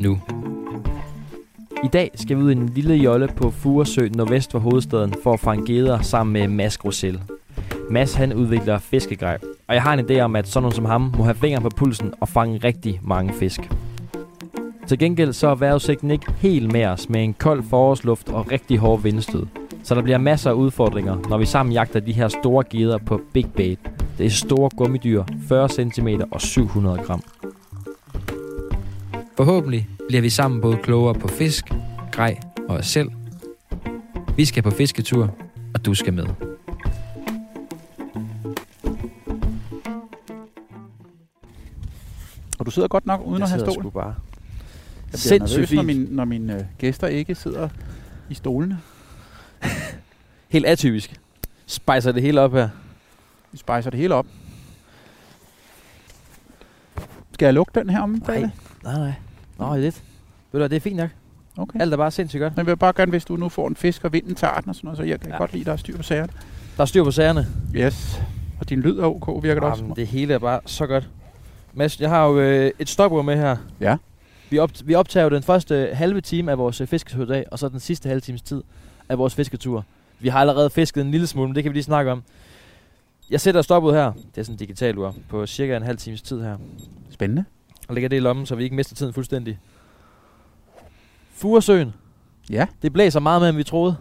nu. I dag skal vi ud i en lille jolle på Furesø nordvest for hovedstaden for at fange geder sammen med Mads Grosel. Mads han udvikler fiskegrej, og jeg har en idé om, at sådan nogen som ham må have fingeren på pulsen og fange rigtig mange fisk. Til gengæld så er vejrudsigten ikke helt med os med en kold forårsluft og rigtig hård vindstød. Så der bliver masser af udfordringer, når vi sammen jagter de her store geder på Big Bait. Det er store gummidyr, 40 cm og 700 gram. Forhåbentlig bliver vi sammen både klogere på fisk, grej og os selv. Vi skal på fisketur, og du skal med. Og du sidder godt nok uden Jeg at have sidder stol. sgu bare. Jeg bliver Sindssygt nervøs, når, fint. min, når mine øh, gæster ikke sidder i stolene. Helt atypisk. Spicer det hele op her. Vi spejser det hele op. Skal jeg lukke den her om? Nej. Nej, nej. Nå, lidt. Ved du det er fint nok. Okay. Alt er bare sindssygt godt. Men jeg vil bare gerne, hvis du nu får en fisk, og vinden tager den og sådan noget, så jeg kan Ja. godt lide, at der er styr på sagerne. Der er styr på sagerne. Yes. Og din lyd er ok, virker det også. Jamen, det hele er bare så godt. Mads, jeg har jo øh, et stopur med her. Ja. Vi, op, vi optager jo den første halve time af vores øh, fisketur i dag, og så den sidste halve times tid af vores fisketur. Vi har allerede fisket en lille smule, men det kan vi lige snakke om. Jeg sætter stopud her. Det er sådan en digital ur på cirka en halv times tid her. Spændende. Og lægger det i lommen, så vi ikke mister tiden fuldstændig. Furesøen. Ja. Det blæser meget mere, end vi troede.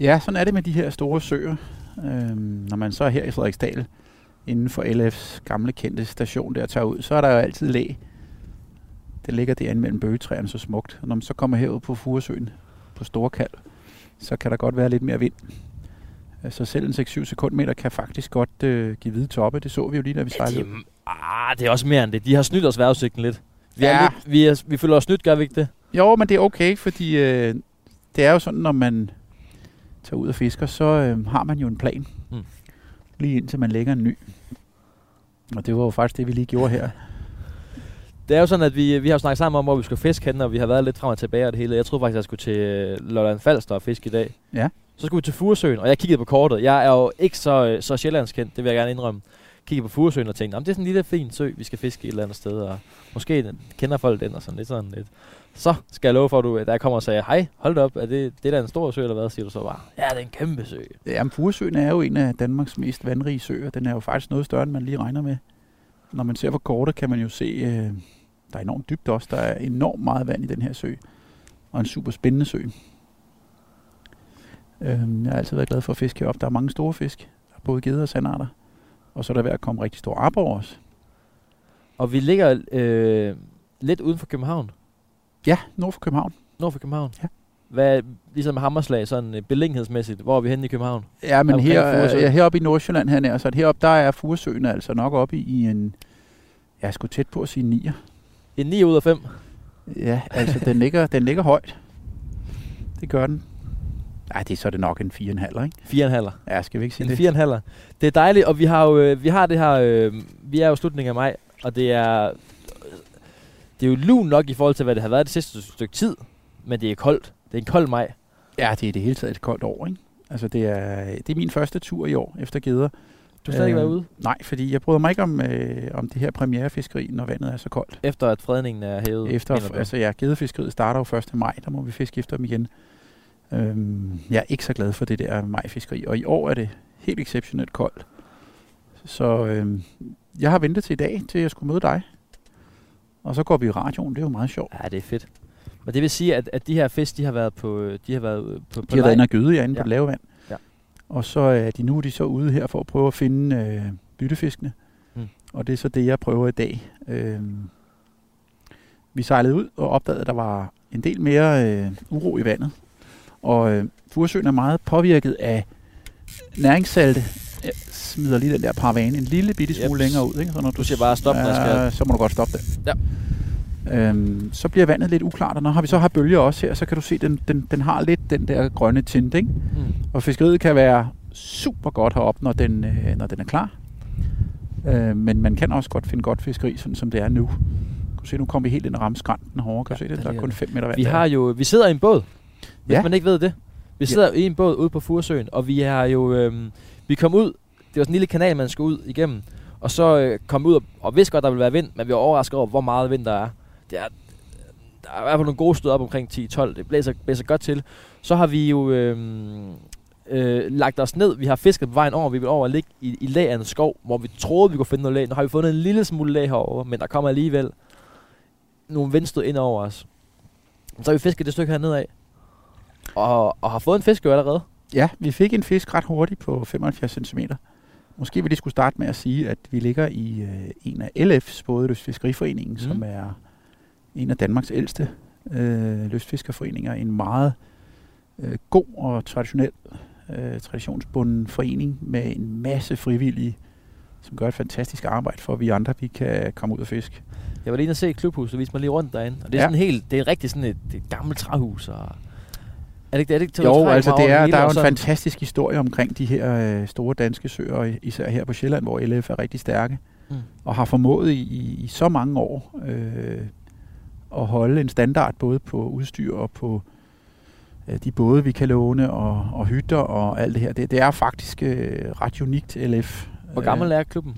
Ja, sådan er det med de her store søer. Øhm, når man så er her i Frederiksdal, inden for LF's gamle kendte station der tager ud, så er der jo altid læ. Det ligger derinde mellem bøgetræerne så smukt. Og når man så kommer herud på Furesøen, på Storkald, så kan der godt være lidt mere vind. Øh, Så selv en 6-7 sekundmeter kan faktisk godt øh, give hvide toppe. Det så vi jo lige, da vi sejlede. de, ah, det er også mere end det. De har snydt os vejrudsigten lidt. Vi, er Ja. lidt, vi, er, vi føler os snydt, gør vi ikke det? Jo, men det er okay, fordi øh, det er jo sådan, når man tager ud og fisker, så øh, har man jo en plan. Mm. Lige indtil man lægger en ny. Og det var jo faktisk det, vi lige gjorde her. Det er jo sådan, at vi, vi har jo snakket sammen om, hvor vi skulle fiske henne, og vi har været lidt frem og tilbage og det hele. Jeg troede faktisk, at jeg skulle til øh, Lolland Falster og fiske i dag. Ja. Så skulle vi til Furesøen, og jeg kiggede på kortet. Jeg er jo ikke så, øh, så sjællandskendt, det vil jeg gerne indrømme. Kiggede på Furesøen og tænkte, "Nå, det er sådan en lille fin sø, vi skal fiske et eller andet sted, og måske den- kender folk den og sådan lidt sådan lidt. Så skal jeg love for, at du, da jeg kommer og sagde, hej, hold da op, er det, det er da en stor sø eller hvad, siger du så bare, ja, det er en kæmpe sø. Jamen, Furesøen er jo en af Danmarks mest vandrige søer. Den er jo faktisk noget større, end man lige regner med. Når man ser på kortet, kan man jo se, øh, der er enormt dybt også. Der er enormt meget vand i den her sø. Og en super spændende sø. Øh, jeg har altid været glad for at fiske heroppe. Der er mange store fisk. Både geder og sandarter. Og så er der ved at komme rigtig store arbor også. Og vi ligger øh, lidt uden for København, Ja, nord for København. nord for København. Ja. Hvad, ligesom Hammerslag, sådan øh, beliggenhedsmæssigt, hvor er vi henne i København? Ja, men her, ja, heroppe i Nordsjælland her nær, så heroppe der er Furesøen altså nok oppe i, i en, jeg skulle tæt på at sige 9'er. En 9 ud af 5. Ja, altså den ligger, den ligger højt. Det gør den. Nej, det er så det nok en 4,5, ikke? 4,5. Ja, skal vi ikke sige En det? 4,5. Det er dejligt, og vi har jo øh, vi har det her, øh, vi er jo slutningen af maj, og det er, det er jo lun nok i forhold til, hvad det har været det sidste stykke tid, men det er koldt. Det er en kold maj. Ja, det er det hele taget et koldt år, ikke? Altså det er, det er min første tur i år efter geder. Du har slet ikke Øh, været ude, Nej, fordi jeg bryder mig ikke om, øh, om det her premierefiskeri, når vandet er så koldt. efter at fredningen er hævet. Efter, altså ja, gedefiskeriet starter jo 1. maj, der må vi fiske efter dem igen. Øhm, jeg er ikke så glad for det der majfiskeri, og i år er det helt exceptionelt koldt. Så øhm, jeg har ventet til i dag, til jeg skulle møde dig. Og så går vi i radioen, det er jo meget sjovt. Ja, det er fedt. Men det vil sige, at, at de her fisk, de har været på, de har været øh, på, på De har været inde og gøde herinde Ja. på det lave vand. Ja. Og så er de nu er de så ude her for at prøve at finde øh, byttefiskene. Mm. Og det er så det, jeg prøver i dag. Øhm, vi sejlede ud og opdagede, at der var en del mere øh, uro i vandet. Og øh, Furesøen er meget påvirket af næringssalte. Jeg smider lige den der paravane en lille bitte smule Jeps. længere ud. Ikke? Så når Du siger bare stop, jeg skal- Så må du godt stoppe det. Ja. Øhm, så bliver vandet lidt uklart, og når har vi så har bølger også her, så kan du se, den, den, den har lidt den der grønne tint, ikke? Mm. Og fiskeriet kan være super godt heroppe, når den, øh, når den er klar. Øh, men man kan også godt finde godt fiskeri, sådan som det er nu. Du kan se, nu kommer vi helt ind og ramme skrænten. Kan du Ja, se det? der er kun det. 5 meter vand Vi har jo, vi sidder i en båd, hvis Ja. man ikke ved det. Vi sidder ja. i en båd ude på Furesøen, og vi har jo, øhm, vi kom ud, det var sådan en lille kanal, man skulle ud igennem, og så øh, kom ud og, og vidste godt, der ville være vind, men vi var overrasket over, hvor meget vind der er. Det er der er i hvert fald nogle gode stød op omkring 10-12, det blæser, blæser godt til. Så har vi jo øhm, øh, lagt os ned, vi har fisket på vejen over, vi vil over og ligge i, i lag af en skov, hvor vi troede, vi kunne finde noget lag. Nu har vi fundet en lille smule lag herovre, men der kommer alligevel nogle vindstød ind over os. Så har vi fisket det stykke hernede af. Og, og har fået en fisk jo allerede. Ja, vi fik en fisk ret hurtigt på 75 cm. Måske vi lige skulle starte med at sige, at vi ligger i øh, en af LF's, både Lystfiskeriforeningen, mm. som Mhm. er en af Danmarks ældste øh, lystfiskerforeninger. En meget øh, god og traditionel, øh, traditionsbunden forening med en masse frivillige, som gør et fantastisk arbejde for, at vi andre vi kan komme ud og fiske. Jeg var lige inde og se et klubhus, og viste mig lige rundt derinde. Og det er Ja. sådan helt, det er rigtig sådan et, et gammelt træhus. Og er det? Er det ikke Jo, altså det er, der er jo en fantastisk historie omkring de her øh, store danske søer, især her på Sjælland, hvor LF er rigtig stærke, Mm. og har formået i, i, i så mange år øh, at holde en standard både på udstyr og på øh, de både, vi kan låne, og, og hytter og alt det her. Det, det er faktisk øh, ret unikt LF. Hvor gammel er klubben?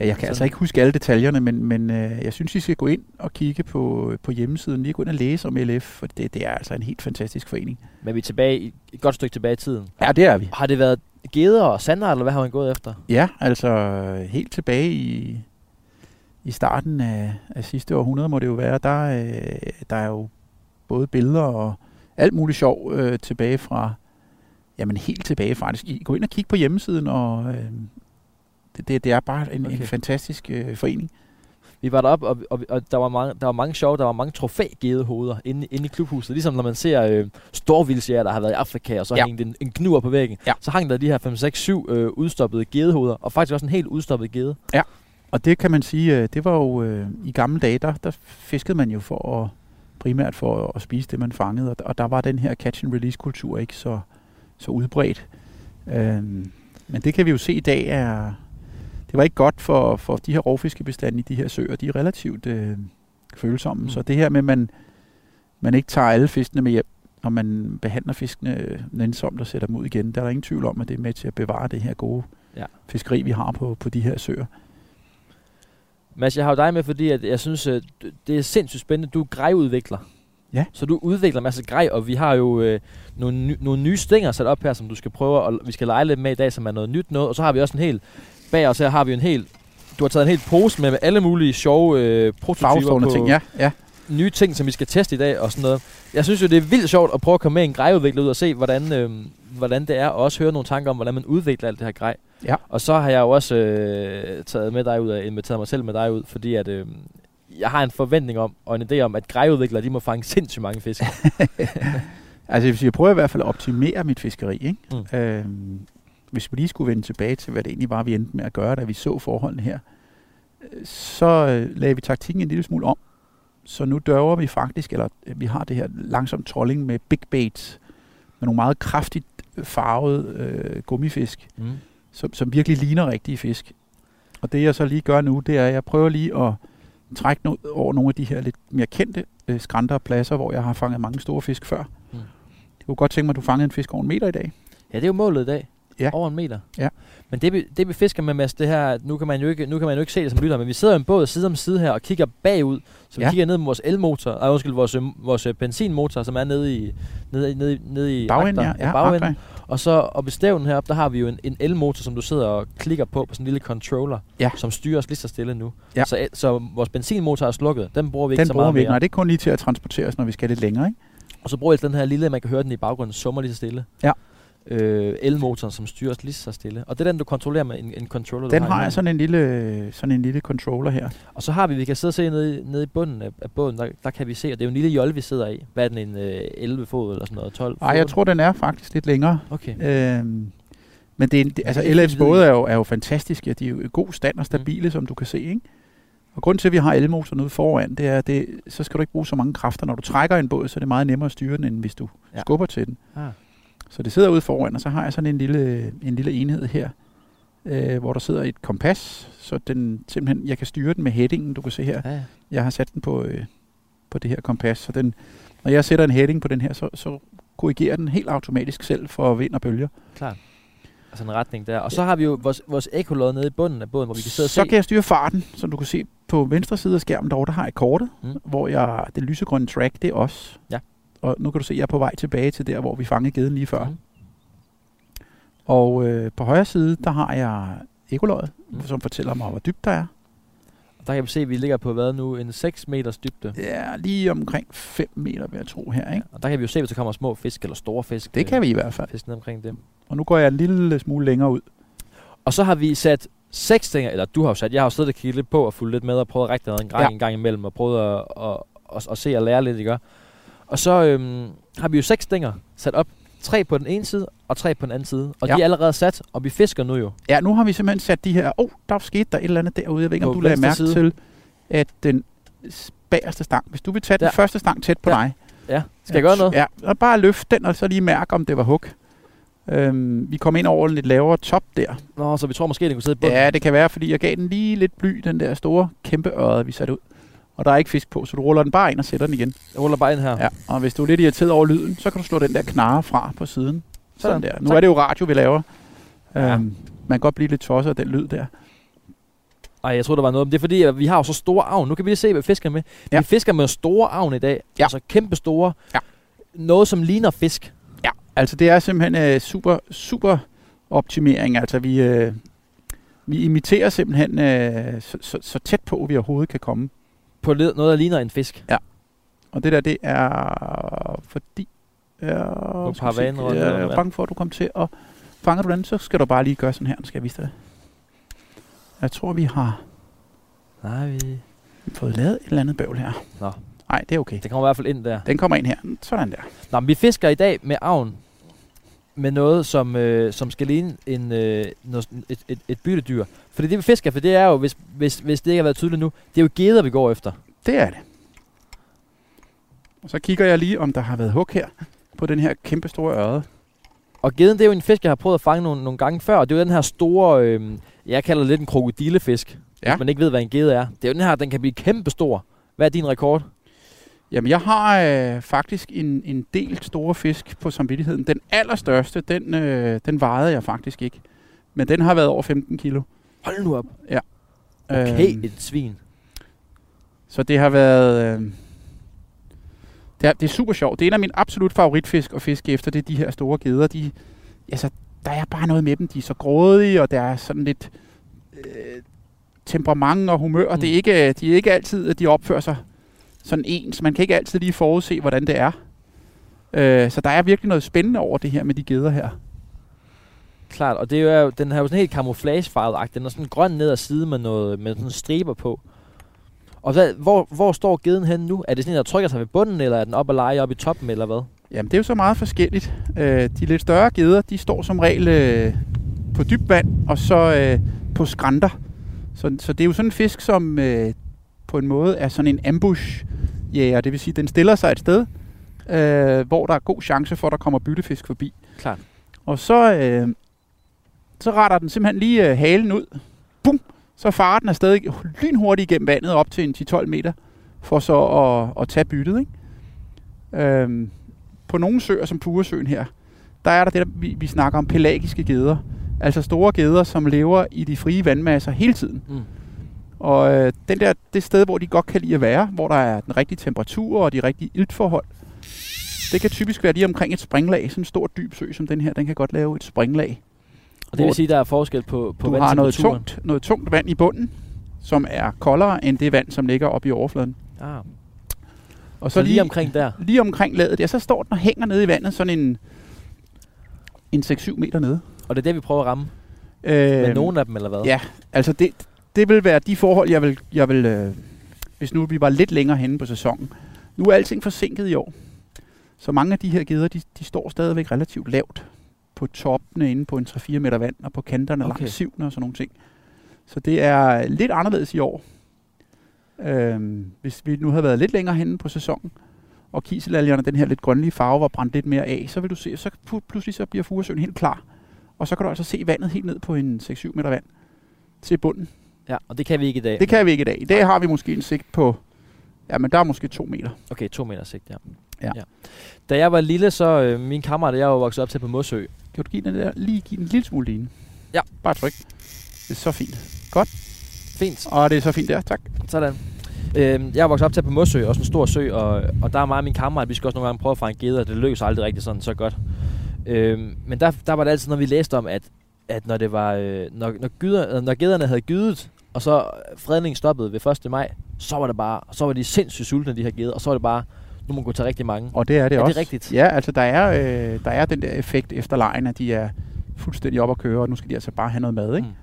Jeg kan Sådan. altså ikke huske alle degyerne, men, men øh, jeg synes, I skal gå ind og kigge på, på hjemmesiden, lige gå ind og læse om LF, for det, det er altså en helt fantastisk forening. Men vi er tilbage, i- et godt stykke tilbage i tiden. Ja, det er vi. Har det været geder og sander, eller hvad har man gået efter? Ja, altså helt tilbage i, i starten af, af sidste århundrede må det jo være, der, øh, der er jo både billeder og alt muligt sjov øh, tilbage fra, jamen helt tilbage faktisk. I, gå ind og kig på hjemmesiden, og øh, det, det, er bare en, okay. en fantastisk øh, forening. Vi var deroppe, og, og, og der, var mange, der var mange sjove, der var mange trofægedehoveder inde, inde i klubhuset. Ligesom når man ser øh, storvildsjæger, der har været i Afrika, og så Ja. ja. hængt en, en kniver på væggen. Ja. Så hang der de her 5, 6, 7 øh, udstoppede gedehoveder, og faktisk også en helt udstoppet gede. Og det kan man sige, øh, det var jo øh, i gamle dage, der, der fiskede man jo for at, primært for at, at spise det, man fangede, og, og der var den her catch and release kultur ikke så, så udbredt. Øhm, men det kan vi jo se i dag er, det var ikke godt for, for de her rovfiskebestande i de her søer, de er relativt øh, følsomme, mm. Så det her med, at man, man ikke tager alle fiskene med hjem, og man behandler fiskene nænsomt og sætter dem ud igen, der er der ingen tvivl om, at det er med til at bevare det her gode Ja. fiskeri, vi har på, på de her søer. Mads, jeg har jo dig med, fordi at jeg synes, at det er sindssygt spændende. Du er grejudvikler. Ja. Så du udvikler en masse grej, og vi har jo øh, nogle, ny, nogle nye stænger sat op her, som du skal prøve, og vi skal lege lidt med i dag, som er noget nyt noget. Og så har vi også en helt, bag os her har vi en helt, du har taget en helt pose med, med alle mulige sjove øh, prototyper Farvestående på ting, ja. ja. nye ting, som vi skal teste i dag og sådan noget. Jeg synes jo, det er vildt sjovt at prøve at komme med en grejudvikler ud og se, hvordan, øh, hvordan det er, og også høre nogle tanker om, hvordan man udvikler alt det her grej. Ja. Og så har jeg jo også øh, taget med dig ud og inviteret mig selv med dig ud, fordi at, øh, jeg har en forventning om, og en idé om, at grejudviklere, de må fange sindssygt mange fisk. Altså, jeg vil sige, jeg prøver i hvert fald at optimere mit fiskeri. Ikke? Mm. Øhm, hvis vi lige skulle vende tilbage til, hvad det egentlig var, vi endte med at gøre, da vi så forholdene her, øh, så øh, lagde vi taktikken en lille smule om. Så nu dørver vi faktisk, eller øh, vi har det her langsom trolling med big baits, med nogle meget kraftigt farvede øh, gummifisk, Mm. som, som virkelig ligner rigtige fisk. Og det jeg så lige gør nu, det er, at jeg prøver lige at trække noget over nogle af de her lidt mere kendte øh, skrænter og pladser, hvor jeg har fanget mange store fisk før. Mm. Jeg kunne godt tænke mig, at du fangede en fisk over en meter i dag. Ja, det er jo målet i dag. Ja. Over en meter. Ja. Men det vi, det vi fisker med, Mads, det her, nu kan man jo ikke, nu kan man jo ikke se det som lytter, men vi sidder i en båd side om side her og kigger bagud, så vi Ja. kigger ned på vores elmotor, nej, undskyld, vores, øh, vores øh, benzinmotor, som er nede i, nede, nede, i- nede i Bagenden, ja. ja bagenden. Og så oppe i stævnen heroppe, der har vi jo en, en elmotor, som du sidder og klikker på, på sådan en lille controller, Ja. som styrer os lige så stille nu. Ja. Så, så vores benzinmotor er slukket, den bruger vi ikke Den så bruger meget vi ikke. mere. Nej, det er kun lige til at transportere os, når vi skal lidt længere. Ikke? Og så bruger jeg den her lille, man kan høre den i baggrunden, summer lige så stille. Ja. Øh, elmotoren, som styrer os lige så stille. Og det er den, du kontrollerer med en, en controller. Den i har jeg sådan en lille, sådan en lille controller her. Og så har vi, vi kan sidde og se nede, i- nede i bunden af, af båden, der, der kan vi se, og det er jo en lille jolle, vi sidder i. Hvad er den, en øh, 11 fod eller sådan noget? 12 Nej, jeg tror, den er faktisk lidt længere. Okay. Øhm, men det, er en- det, altså det er LF's fint både er jo, er jo fantastiske. De er jo i god stand og stabile, mm. som du kan se. Ikke? Og grunden til, at vi har elmotoren ude foran, det er, det, så skal du ikke bruge så mange kræfter. Når du trækker en båd, så er det meget nemmere at styre den, end hvis du ja. skubber til den. Ah. Så det sidder ude foran, og så har jeg sådan en lille, en lille enhed her, øh, hvor der sidder et kompas, så den simpelthen, jeg kan styre den med headingen, du kan se her. Ja, ja. Jeg har sat den på, øh, på det her kompas, så den, når jeg sætter en heading på den her, så, så korrigerer den helt automatisk selv for vind og bølger. klart. Altså en retning der. Og så har vi jo vores, vores ekkolod nede i bunden af båden, hvor vi kan sidde og så se. kan jeg styre farten, som du kan se på venstre side af skærmen derovre, der har jeg kortet, mm. hvor jeg, det lysegrønne track, det er os. Ja. Og nu kan du se, at jeg er på vej tilbage til der, hvor vi fangede geden lige før. Mm. Og øh, på højre side, der har jeg ekoløjet, Mm. som fortæller mig, hvor dybt der er. Og der kan vi se, at vi ligger på hvad nu? En 6 meters dybde. Det er lige omkring 5 meter, vil jeg tro her. Ikke? Og der kan vi jo se, hvis der kommer små fisk eller store fisk. Det kan vi i hvert fald. Fisk ned omkring dem. Og nu går jeg en lille smule længere ud. Og så har vi sat seks ting, eller du har jo sat, jeg har jo siddet og kigget lidt på og fulgt lidt med og prøvet at række en gang, ja. Ja. en gang imellem og prøvet at, at, at, at, se og lære lidt, ikke? Og så øhm, har vi jo seks stænger sat op. Tre på den ene side og tre på den anden side. Og ja. Ja. de er allerede sat, og vi fisker nu jo. Ja, nu har vi simpelthen sat de her... Åh, oh, der skete der et eller andet derude. Jeg ved ikke, På om du lagde mærke side. til, at den bagerste stang... Hvis du vil tage Der. den første stang tæt på Ja. dig... Ja, skal jeg gøre noget? Ja, og bare løft den, og så lige mærke, om det var hug. Øhm, vi kom ind over en lidt lavere top der. Nå, så vi tror måske, den kunne sidde bunden. Ja, det kan være, fordi jeg gav den lige lidt bly, den der store kæmpe øre, vi satte ud. Og der er ikke fisk på, så du ruller den bare ind og sætter den igen. Jeg ruller bare ind her. Ja, og hvis du er lidt irriteret over lyden, så kan du slå den der knarre fra på siden. Sådan, Sådan. der. Nu Tak. er det jo radio, vi laver. Ja. Øhm, man kan godt blive lidt tosset af den lyd der. Ej, jeg tror der var noget. Men det er fordi, at vi har jo så store avn. Nu kan vi lige se, hvad vi fisker med. Ja. Vi fisker med store avn i dag. Ja. Altså kæmpe store. Ja. Noget, som ligner fisk. Ja, altså det er simpelthen øh, super, super optimering. Altså vi, øh, vi imiterer simpelthen øh, så, så, så tæt på, vi overhovedet kan komme. På led- noget, der ligner en fisk. Og det der, det er fordi... Ja, jeg er bange for, at du kommer til at... Fanger du den, så skal du bare lige gøre sådan her. Nu skal jeg vise dig det. Jeg tror, vi har Nej, vi... fået lavet et eller andet bøvl her. Nå. Nej, det er okay. Det kommer i hvert fald ind der. Den kommer ind her. Sådan der. Nå, men vi fisker i dag med avn. Med noget, som, øh, som skal ligne en, øh, noget, et, et, et byttedyr. For det vi fisker, for det er jo, hvis, hvis, hvis det ikke har været tydeligt nu, det er jo geder, vi går efter. Det er det. Og så kigger jeg lige, om der har været hug her på den her kæmpe store ørde. Og geden, det er jo en fisk, jeg har prøvet at fange nogle, nogle gange før. Og det er jo den her store, øh, jeg kalder det lidt en krokodillefisk. Ja. Hvis man ikke ved, hvad en gede er. Det er jo den her, den kan blive kæmpe stor. Hvad er din rekord? Jamen, jeg har øh, faktisk en, en del store fisk på samvittigheden. Den allerstørste, den, øh, den vejede jeg faktisk ikke. Men den har været over 15 kilo. Hold nu op. Okay, Øhm, et svin. så det har været... Øh, det, er, det er super sjovt. Det er en af mine absolut favoritfisk at fiske efter, det er de her store geder. De, altså, der er bare noget med dem. De er så grådige, og der er sådan lidt øh, temperament og humør. Mm. Mm. Det er ikke, de er ikke altid, at de opfører sig sådan ens. Man kan ikke altid lige forudse, hvordan det er. Øh, så der er virkelig noget spændende over det her med de geder her. Klart, og det er jo, den har jo sådan helt camouflagefarvet Den er sådan grøn ned ad side med, noget, med sådan striber på. Og hvad, hvor, hvor står geden hen nu? Er det sådan en, der trykker sig ved bunden, eller er den op og lege op i toppen, eller hvad? Jamen, det er jo så meget forskelligt. Øh, de lidt større geder, de står som regel øh, på dybt vand, og så øh, på skrænter. Så, så det er jo sådan en fisk, som øh, på en måde er sådan en ambush-jæger. Det vil sige, den stiller sig et sted, øh, hvor der er god chance for, at der kommer byttefisk forbi. Klart. Og så, øh, så retter den simpelthen lige øh, halen ud. Bum! Så farer den afsted lynhurtigt igennem vandet op til en 10-12 meter, for så at, at tage byttet. Ikke? Øhm, på nogle søer, som Puresøen her, der er der det, der, vi, vi snakker om pelagiske geder. Altså store geder, som lever i de frie vandmasser hele tiden. Mm. Og øh, den der, det sted, hvor de godt kan lide at være, hvor der er den rigtige temperatur og de rigtige iltforhold, det kan typisk være lige omkring et springlag. Sådan en stor dyb sø som den her, den kan godt lave et springlag. Og det vil sige, der er forskel på, på du har noget tungt, noget tungt vand i bunden, som er koldere end det vand, som ligger oppe i overfladen. Ah. Og Så lige omkring der. lige omkring ladet, ja, så står den og hænger nede i vandet sådan en, en 6-7 meter nede. Og det er det, vi prøver at ramme. Øh, Med nogle af dem, eller hvad? Ja, altså det, det vil være de forhold, jeg vil, jeg vil øh, hvis nu vi var lidt længere henne på sæsonen. Nu er alting forsinket i år. Så mange af de her geder, de, de står stadigvæk relativt lavt på toppene inde på en 3-4 meter vand, og på kanterne Okay. langs sivene og sådan nogle ting. Så det er lidt anderledes i år. Øhm, hvis vi nu havde været lidt længere henne på sæsonen, og kiselalgerne, den her lidt grønlige farve, var brændt lidt mere af, så vil du se, så pludselig så bliver Furesøen helt klar. Og så kan du altså se vandet helt ned på en 6-7 meter vand til bunden. Ja, og det kan vi ikke i dag. Det kan vi ikke i dag. I dag har vi måske en sigt på, ja, men der er måske to meter. Okay, to meter sigt, ja. Ja. Da jeg var lille, så øh, min kammerat og jeg var vokset op til på Mossø. Kan du give den der, lige give den en lille smule lignende? Ja. Bare tryk. Det er så fint. Fint. Og det er så fint der, tak. Sådan. Øh, jeg er vokset op til på Mossø, også en stor sø, og, og der er og min kammerat, vi skal også nogle gange prøve at fange geder, det lykkes aldrig rigtig sådan så godt. Øh, men der, der var det altid, når vi læste om, at, at når, det var, øh, når, når, gyder, når gederne havde gydet, og så fredningen stoppede ved 1. maj, så var det bare, så var de sindssygt sultne, de her geder, og så var det bare, nu må man gå til rigtig mange. Og det er det Er det også. rigtigt? Ja, altså der er, øh, der er den der effekt efter lejen, at de er fuldstændig op at køre, og nu skal de altså bare have noget mad, ikke? Mm.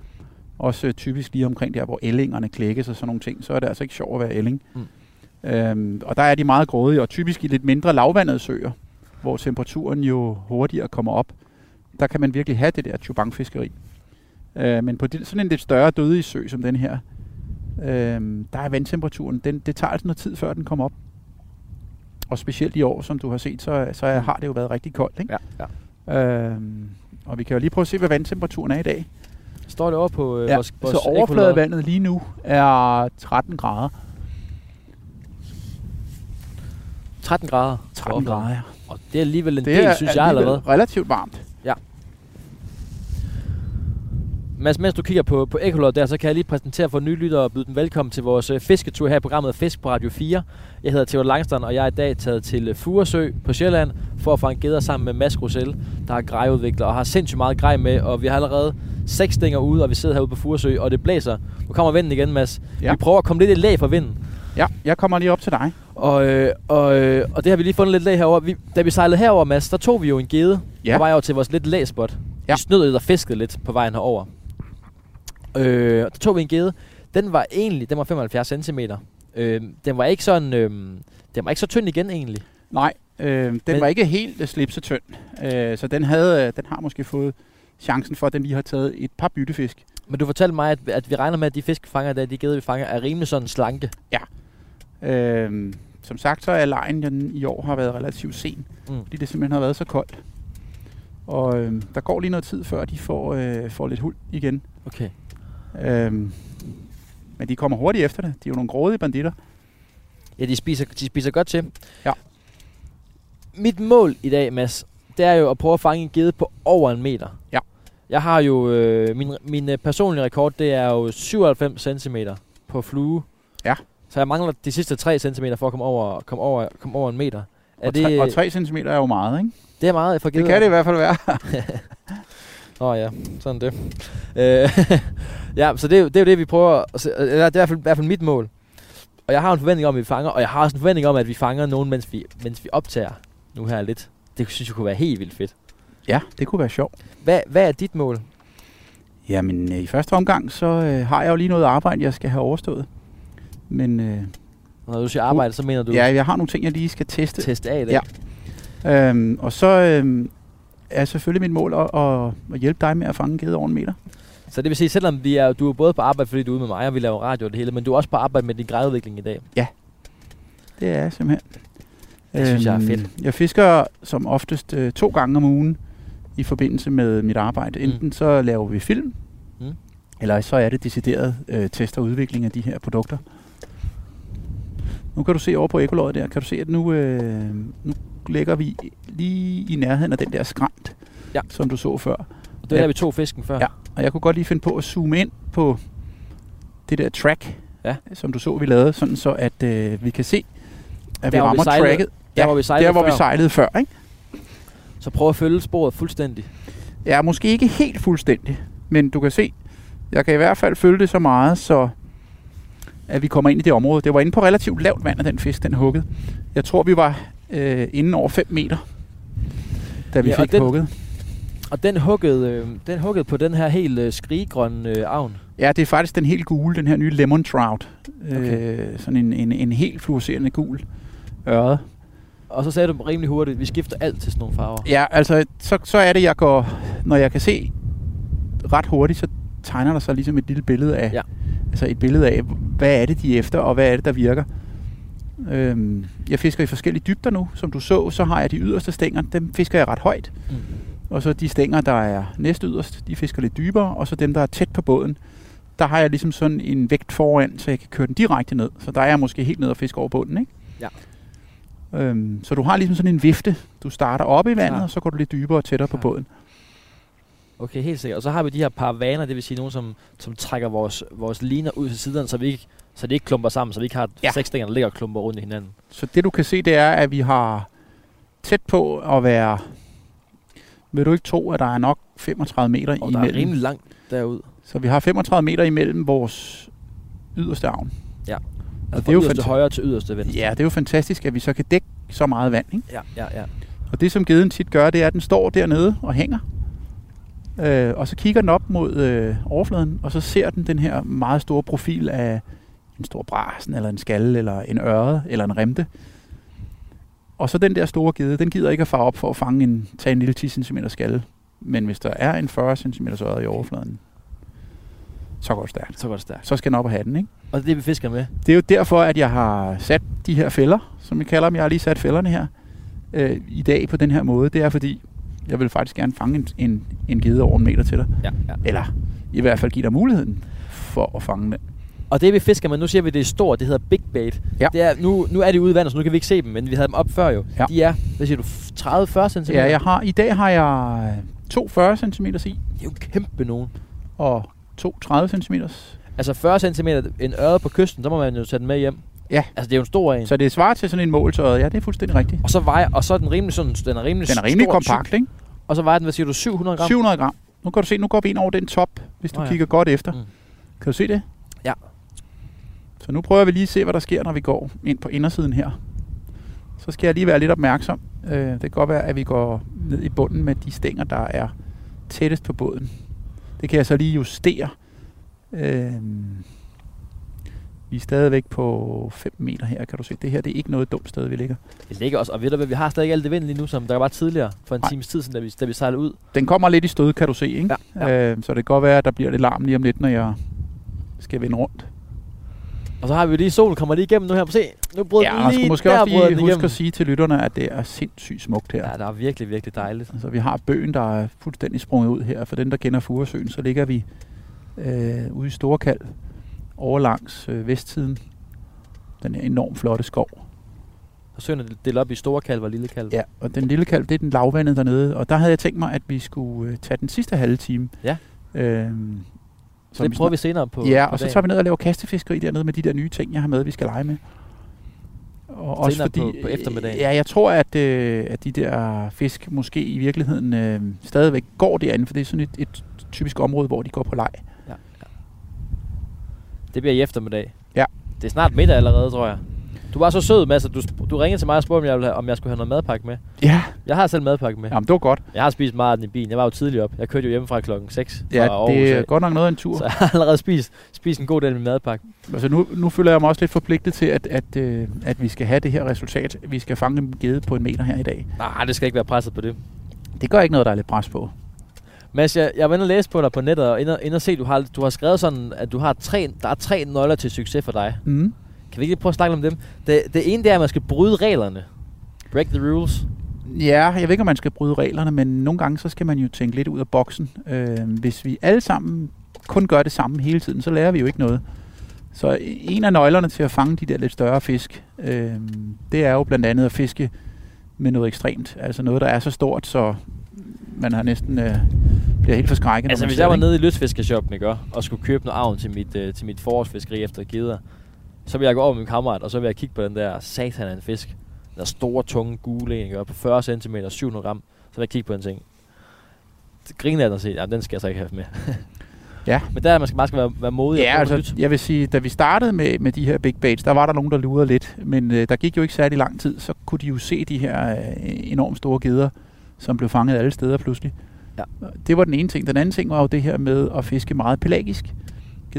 Også øh, typisk lige omkring der, hvor ellingerne klækkes og sådan nogle ting, så er det altså ikke sjovt at være elling. Mm. Øhm, og der er de meget grådige, og typisk i lidt mindre lavvandede søer, hvor temperaturen jo hurtigere kommer op, der kan man virkelig have det der chubangfiskeri. Øh, men på sådan en lidt større dødig sø som den her, øh, der er vandtemperaturen, den, det tager altså noget tid, før den kommer op. Og specielt i år, som du har set, så, så har det jo været rigtig koldt. Ikke? Ja, ja. Øhm, og vi kan jo lige prøve at se, hvad vandtemperaturen er i dag. Står det over på øh, Ja, vores, vores så overfladevandet lige nu er 13 grader. 13 grader. 13 overfladen. grader, ja. Og det er alligevel en Det del, er synes jeg, hvad? relativt varmt. Mads, mens du kigger på, på Ekolod der, så kan jeg lige præsentere for nye lyttere og byde dem velkommen til vores øh, fisketur her i programmet Fisk på Radio 4. Jeg hedder Theodor Langstrand, og jeg er i dag taget til øh, Furesø på Sjælland for at fange geder sammen med Mads Rosell, der er grejudvikler og har sindssygt meget grej med, og vi har allerede seks stænger ude, og vi sidder herude på Furesø, og det blæser. Nu kommer vinden igen, Mads. Ja. Vi prøver at komme lidt i lag for vinden. Ja, jeg kommer lige op til dig. Og, øh, og, øh, og det har vi lige fundet lidt lag herover. Vi, da vi sejlede herover, Mads, der tog vi jo en gede Ja. på vej over til vores lidt lægspot. Ja. Vi snød lidt og fiskede lidt på vejen herover. Øh, der tog vi en gede. Den var egentlig, den var 75 cm. Øh, den var ikke sådan, øh, den var ikke så tynd igen egentlig. Nej, øh, den Men- var ikke helt slipsetynd. Øh, så den, havde, øh, den har måske fået chancen for, at den lige har taget et par byttefisk. Men du fortalte mig, at, at vi regner med, at de fisk, vi fanger der, de geder, vi fanger, er rimelig sådan slanke. Øh, som sagt, så er lejen den i år har været relativt sen, Mm. fordi det simpelthen har været så koldt. Og øh, der går lige noget tid, før de får, øh, får lidt huld igen. Okay. Øh, men de kommer hurtigt efter det. De er jo nogle grådige banditter. Ja, de spiser, de spiser godt til. Ja. Mit mål i dag, Mads, det er jo at prøve at fange en gede på over en meter. Ja. Jeg har jo, øh, min, min øh, personlige rekord, det er jo 97 cm på flue. Ja. Så jeg mangler de sidste 3 cm for at komme over, komme over, komme over en meter. Er Og, det, tre, og 3 cm er jo meget, ikke? det er meget for Det geder. kan det i hvert fald være. Nå ja, sådan det. Øh, ja, så det, er jo- det er jo det, vi prøver at se, eller det er i hvert fald, i hvert fald mit mål. Og jeg har en forventning om, at vi fanger, og jeg har også en forventning om, at vi fanger nogen, mens vi, mens vi optager nu her lidt. Det synes jeg kunne være helt vildt fedt. ja, det kunne være sjovt. Hvad, hvad er dit mål? Jamen, øh, i første omgang, så øh, har jeg jo lige noget arbejde, jeg skal have overstået. Men øh, Når du siger arbejde, så mener du ja, jeg har nogle ting, jeg lige skal teste. teste af i dag? Ja. Øhm, og så øh, er selvfølgelig mit mål at, at, hjælpe dig med at fange en gede over en meter. Så det vil sige, selvom vi er, du er både på arbejde, fordi du er ude med mig, og vi laver radio og det hele, men du er også på arbejde med din grædudvikling i dag. Det er jeg simpelthen. Øhm, Det synes jeg er fedt. Jeg fisker som oftest øh, to gange om ugen i forbindelse med mit arbejde. Mm. Enten så laver vi film, Mm. eller så er det decideret øh, test og udvikling af de her produkter. Nu kan du se over på ekoløjet der, kan du se, at nu, øh, nu ligger vi lige i nærheden af den der skrant, Ja. som du så før. Og det var Ja. der, vi tog fisken før. Ja. Og jeg kunne godt lige finde på at zoome ind på det der track, Ja. som du så, vi lavede, sådan så at øh, vi kan se, at vi Der, vi rammer sejlede- tracket. Der, hvor vi sejlede der, hvor før. vi sejlede før. Ikke? Så prøv at følge sporet fuldstændig. Ja, måske ikke helt fuldstændig, men du kan se, jeg kan i hvert fald følge det så meget, så at vi kommer ind i det område. Det var inde på relativt lavt vand, at den fisk den huggede. Jeg tror, vi var øh, inden over 5 meter, da vi Ja, ja, og fik den- hugget. Og den huggede, øh, den huggede på den her helt øh, skrigegrønne øh, avn. Ja, det er faktisk den helt gule, den her nye lemon trout. Okay. Øh, sådan en, en, en helt fluorescerende gul ørred. Og så sagde du rimelig hurtigt, vi skifter alt til sådan nogle farver. Ja, altså, så, så er det, jeg går, når jeg kan se ret hurtigt, så tegner der sig ligesom et lille billede af, ja. altså et billede af, hvad er det, de er efter, og hvad er det, der virker. Øhm, jeg fisker i forskellige dybder nu. Som du så, så har jeg de yderste stænger, dem fisker jeg ret højt. Mm. Og så de stænger, der er næst yderst, de fisker lidt dybere. Og så dem, der er tæt på båden, der har jeg ligesom sådan en vægt foran, så jeg kan køre den direkte ned. Så der er jeg måske helt ned og fisker over bunden, ikke? Ja. Øhm, så du har ligesom sådan en vifte. Du starter oppe i vandet, Klar. og så går du lidt dybere og tættere på Klar. båden. Okay, helt sikkert. Og så har vi de her par vaner, det vil sige nogen, som, som trækker vores, vores liner ud til siderne, så vi ikke, så de ikke klumper sammen, så vi ikke har Ja. seks stænger, der ligger og klumper rundt i hinanden. Så det du kan se, det er, at vi har tæt på at være... Vil du ikke tro, at der er nok 35 meter Og der er imellem? rimelig langt derud. Så vi har 35 meter imellem vores yderste avn. Ja. Og Altså det er jo yderste fanta- højre til yderste venstre. Ja, det er jo fantastisk, at vi så kan dække så meget vand. Ikke? Ja, ja, ja. Og det, som geden tit gør, det er, at den står dernede og hænger. Øh, og så kigger den op mod øh, overfladen, og så ser den den her meget store profil af en stor brasen, eller en skalle, eller en øre, eller en remte. Og så den der store gede, den gider ikke at fare op for at fange en, tage en lille 10 cm skalle. Men hvis der er en 40 cm øre i overfladen, så går det stærkt. Så går det stærkt. Så skal den op og have den, ikke? Og det er det, vi fisker med. Det er jo derfor, at jeg har sat de her fælder, som vi kalder dem. Jeg har lige sat fælderne her øh, i dag på den her måde. Det er fordi, jeg vil faktisk gerne fange en, en, en gede over en meter til dig. Ja, ja. Eller i hvert fald give dig muligheden for at fange den. Og det vi fisker med, nu siger vi, det er stort, det hedder big bait. Ja. Det er, nu, nu er de ude i vandet, så nu kan vi ikke se dem, men vi havde dem op før jo. Ja. De er, hvad siger du, 30-40 cm? Ja, jeg har, i dag har jeg to 40 cm i, Det er jo kæmpe nogen. og to 30 cm. Altså 40 cm en øre på kysten, så må man jo tage den med hjem. Ja. Altså det er jo en stor en. Så det svarer til sådan en måltøjet. Ja, det er fuldstændig rigtigt. Og så vejer, og så er den rimelig sådan, den er rimelig, Den er rimelig stor, kompakt, ikke? Og så vejer den, hvad siger du, 700 gram? 700 gram. Nu kan du se, nu går vi ind over den top, hvis du Nå ja. kigger godt efter. Mm. Kan du se det? Ja. Så nu prøver vi lige at se, hvad der sker, når vi går ind på indersiden her. Så skal jeg lige være lidt opmærksom. Øh, det kan godt være, at vi går ned i bunden med de stænger, der er tættest på båden. Det kan jeg så lige justere. Øh, vi er stadigvæk på 5 meter her, kan du se. Det her det er ikke noget dumt sted, vi ligger. Det ligger også, og ved du hvad, vi har stadig alt det vind lige nu, som der var tidligere, for en Nej. times tid siden, da vi, da vi sejlede ud. Den kommer lidt i stød, kan du se. Ikke? Ja, ja. Øh, så det kan godt være, at der bliver lidt larm lige om lidt, når jeg skal vende rundt. Og så har vi jo lige solen kommer lige igennem nu her. Se, nu brød Ja, den og jeg lige, skulle måske der også lige huske igennem. at sige til lytterne, at det er sindssygt smukt her. Ja, der er virkelig, virkelig dejligt. Altså, vi har bøgen, der er fuldstændig sprunget ud her. For den, der kender Furesøen, så ligger vi øh, ude i Storkald, over langs øh, vestsiden. Den her enormt flotte skov. Og søen er delt op i store kalv og lille kalv. Ja, og den lille kalv, det er den lavvandet dernede. Og der havde jeg tænkt mig, at vi skulle øh, tage den sidste halve time. Ja. Øhm, Så det prøver vi senere på Ja, på og så dagen. tager vi ned og laver kastefiskeri dernede med de der nye ting, jeg har med, vi skal lege med. Og Senere på- på eftermiddagen. Ja, jeg tror, at, øh, at de der fisk måske i virkeligheden øh, stadigvæk går derinde, for det er sådan et, et typisk område, hvor de går på leg. Ja, ja. Det bliver i eftermiddag. Ja. Det er snart middag allerede, tror jeg. Du var så sød, Mads, at du, du ringede til mig og spurgte, om jeg, ville have, om jeg skulle have noget madpakke med. Ja, Jeg har selv madpakke med. jamen, det var godt. Jeg har spist meget i bilen. Jeg var jo tidlig op. Jeg kørte jo hjemme fra klokken 6 fra Ja, Aarhus. det er godt nok noget af en tur. Så jeg har allerede spist, spist en god del af min madpakke. Altså nu, nu føler jeg mig også lidt forpligtet til, at, at, øh, at vi skal have det her resultat. Vi skal fange en gede på en meter her i dag. Nej, det skal ikke være presset på det. Det gør ikke noget, der er lidt pres på. Mads, jeg, jeg var inde og læse på dig på nettet, og inde inde og se, du har, du har skrevet sådan, at du har tre, der er tre nøgler til succes for dig. Mm. Kan vi ikke lige prøve at snakke om dem? Det, det ene det er, at man skal bryde reglerne. Break the rules. Ja, jeg ved ikke, om man skal bryde reglerne, men nogle gange så skal man jo tænke lidt ud af boksen. Øh, hvis vi alle sammen kun gør det samme hele tiden, så lærer vi jo ikke noget. Så en af nøglerne til at fange de der lidt større fisk, øh, det er jo blandt andet at fiske med noget ekstremt. Altså noget, der er så stort, så man har næsten øh, bliver helt forskrækket. Altså, hvis jeg var nede i lystfiskershoppen, ikke, og- og skulle købe noget avn til mit, øh, til mit forårsfiskeri efter geder, så vil jeg gå over med min kammerat, og så vil jeg kigge på den der satan af en fisk. Den der store, tunge, gule en, på 40 cm, 700 gram. Så vil jeg kigge på den ting. Grine af den og sige, ja, den skal jeg så ikke have med. Ja. Men der er man skal bare skal være, være modig. Ja, altså, nyt. jeg vil sige, da vi startede med, med de her big baits, der var der nogen, der lurede lidt, men øh, der gik jo ikke særlig lang tid, så kunne de jo se de her øh, enormt store geder, som blev fanget alle steder pludselig. Ja. Det var den ene ting. Den anden ting var jo det her med at fiske meget pelagisk.